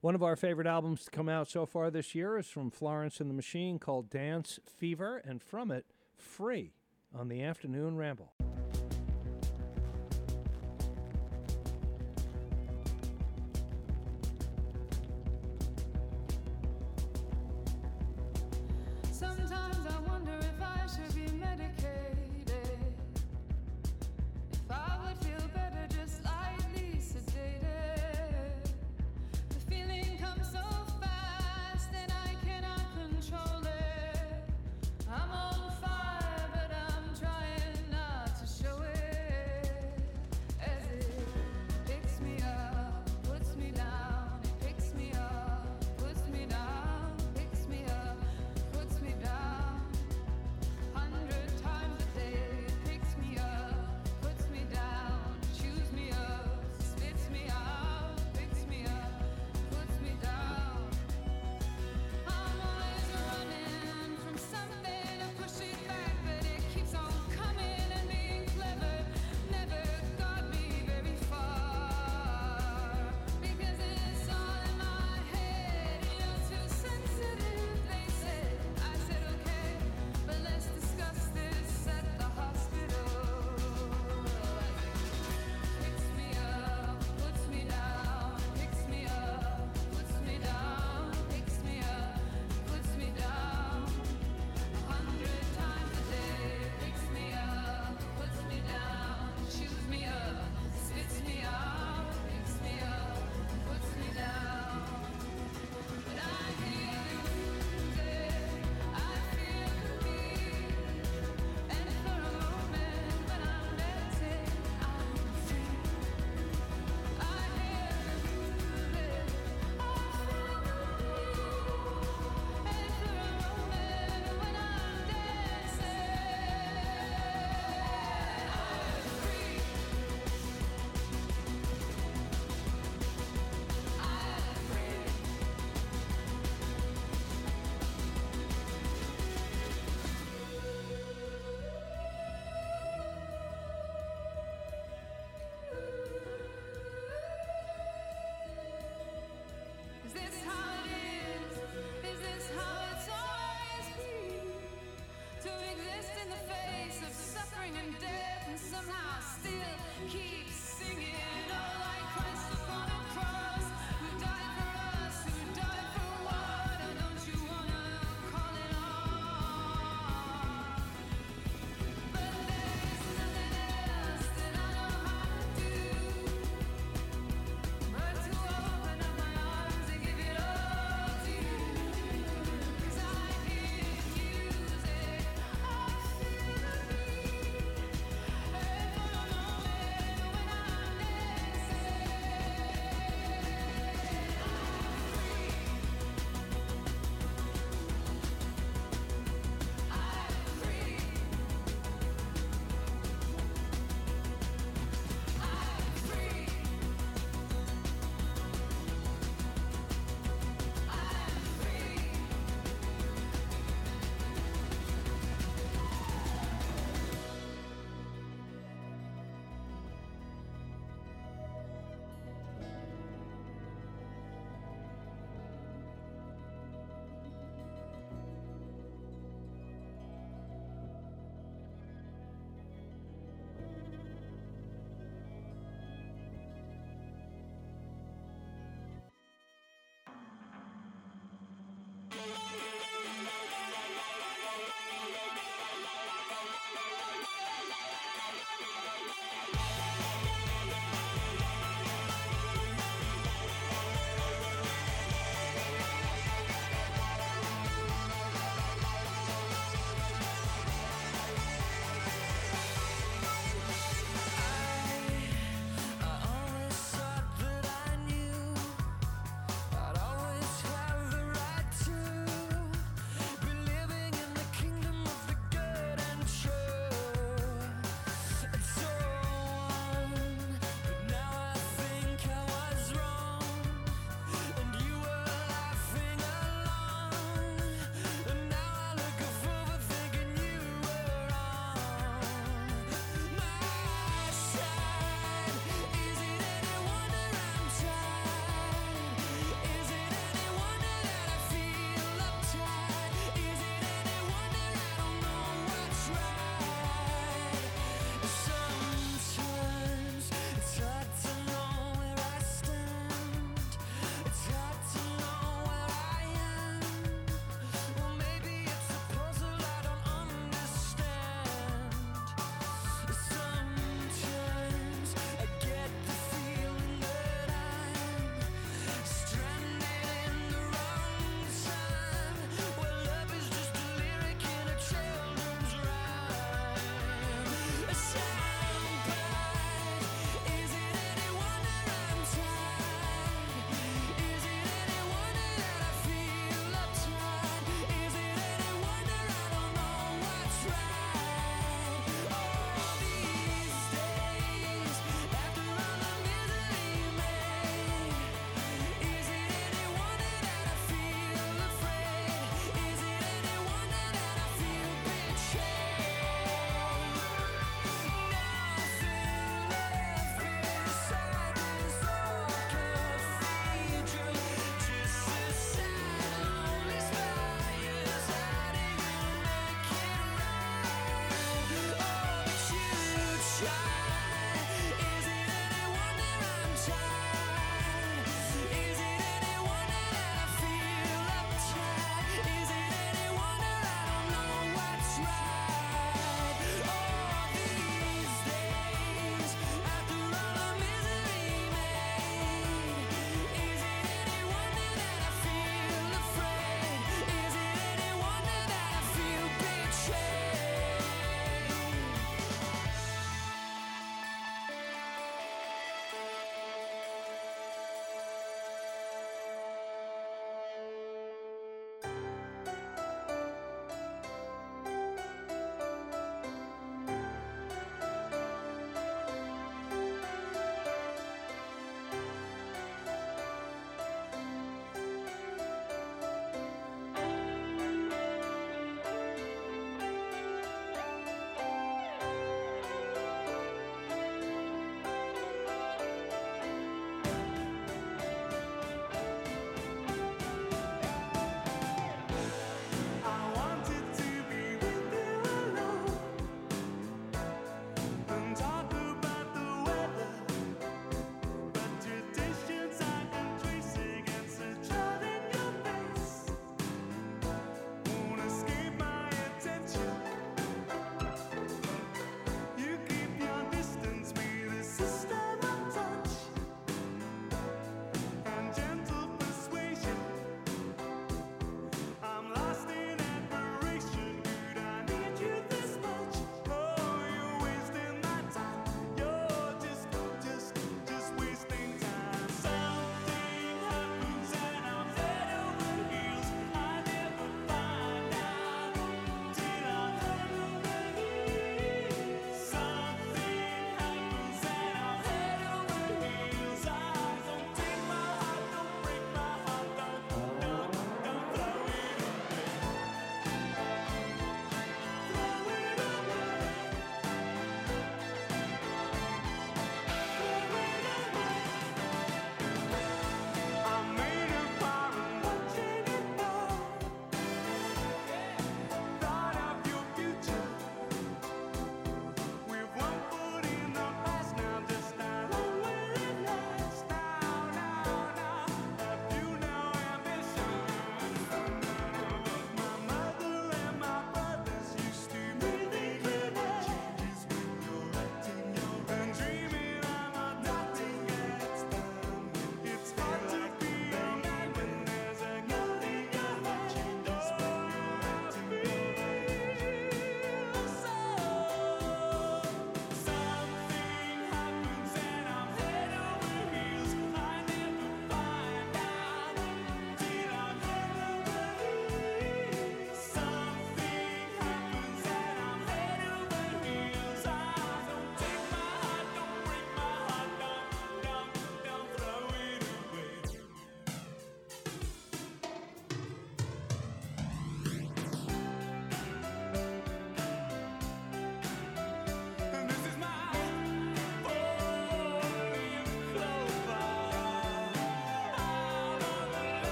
One of our favorite albums to come out so far this year is from Florence and the Machine called Dance Fever, and from it, Free on the Afternoon Ramble.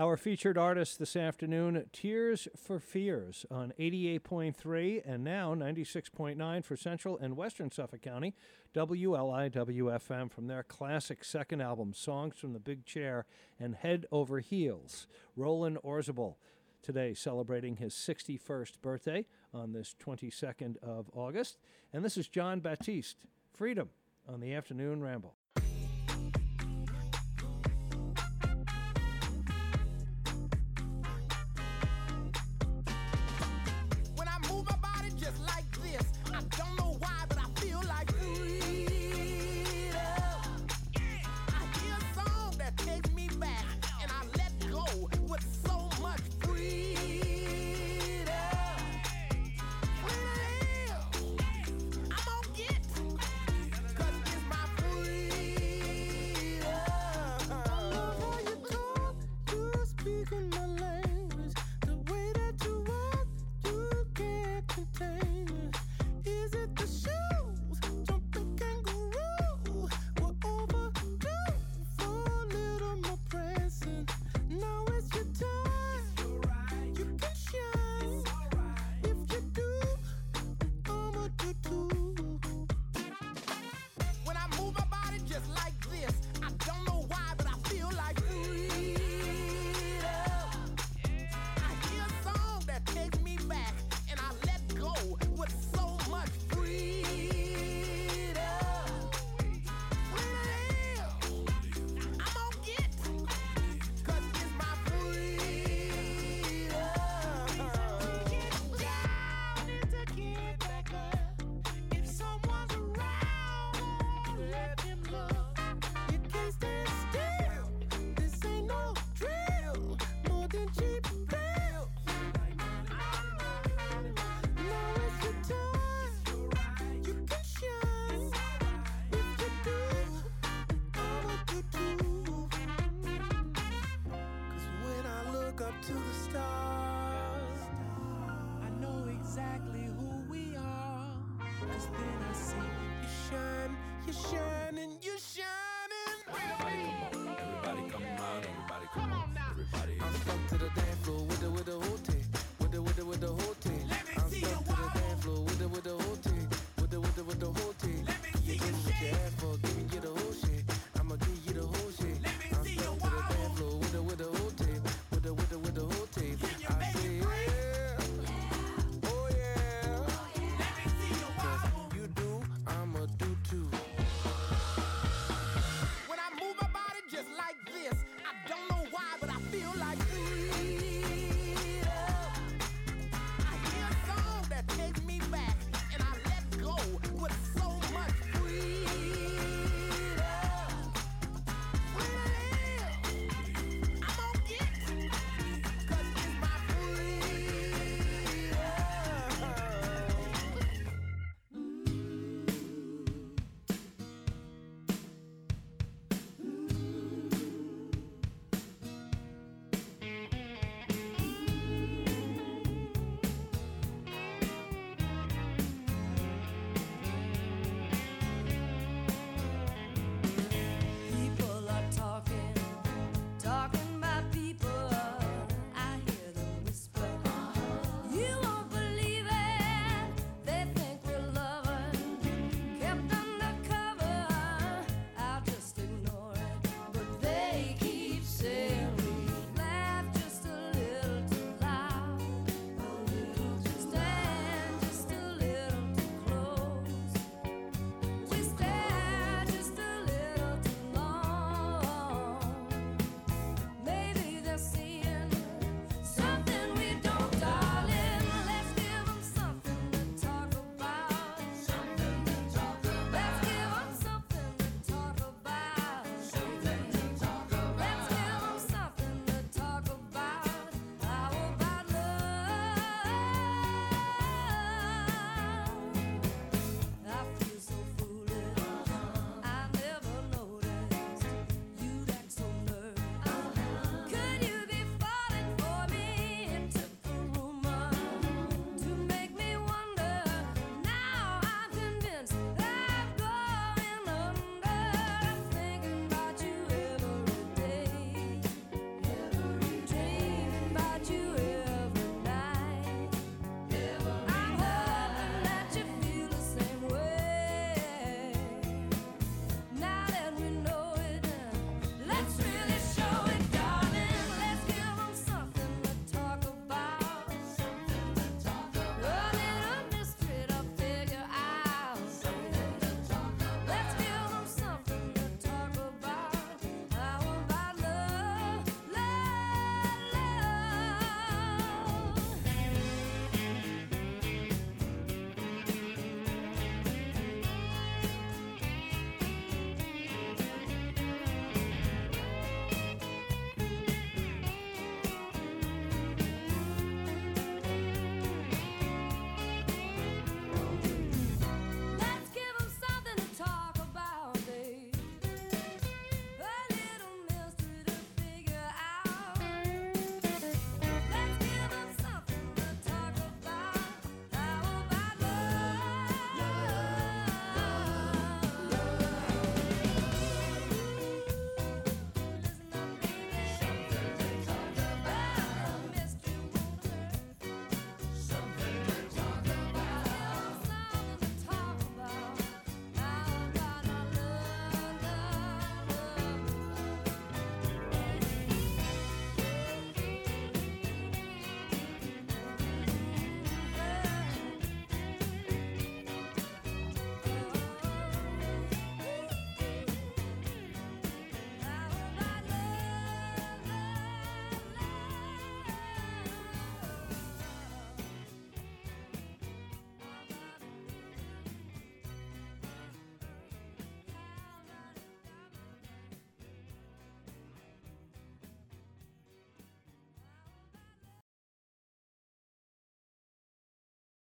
Our featured artist this afternoon, Tears for Fears on 88.3 and now 96.9 for Central and Western Suffolk County, WLIWFM from their classic second album, Songs from the Big Chair and Head Over Heels. Roland Orzabal today celebrating his 61st birthday on this 22nd of August. And this is Jon Batiste, Freedom on the Afternoon Ramble.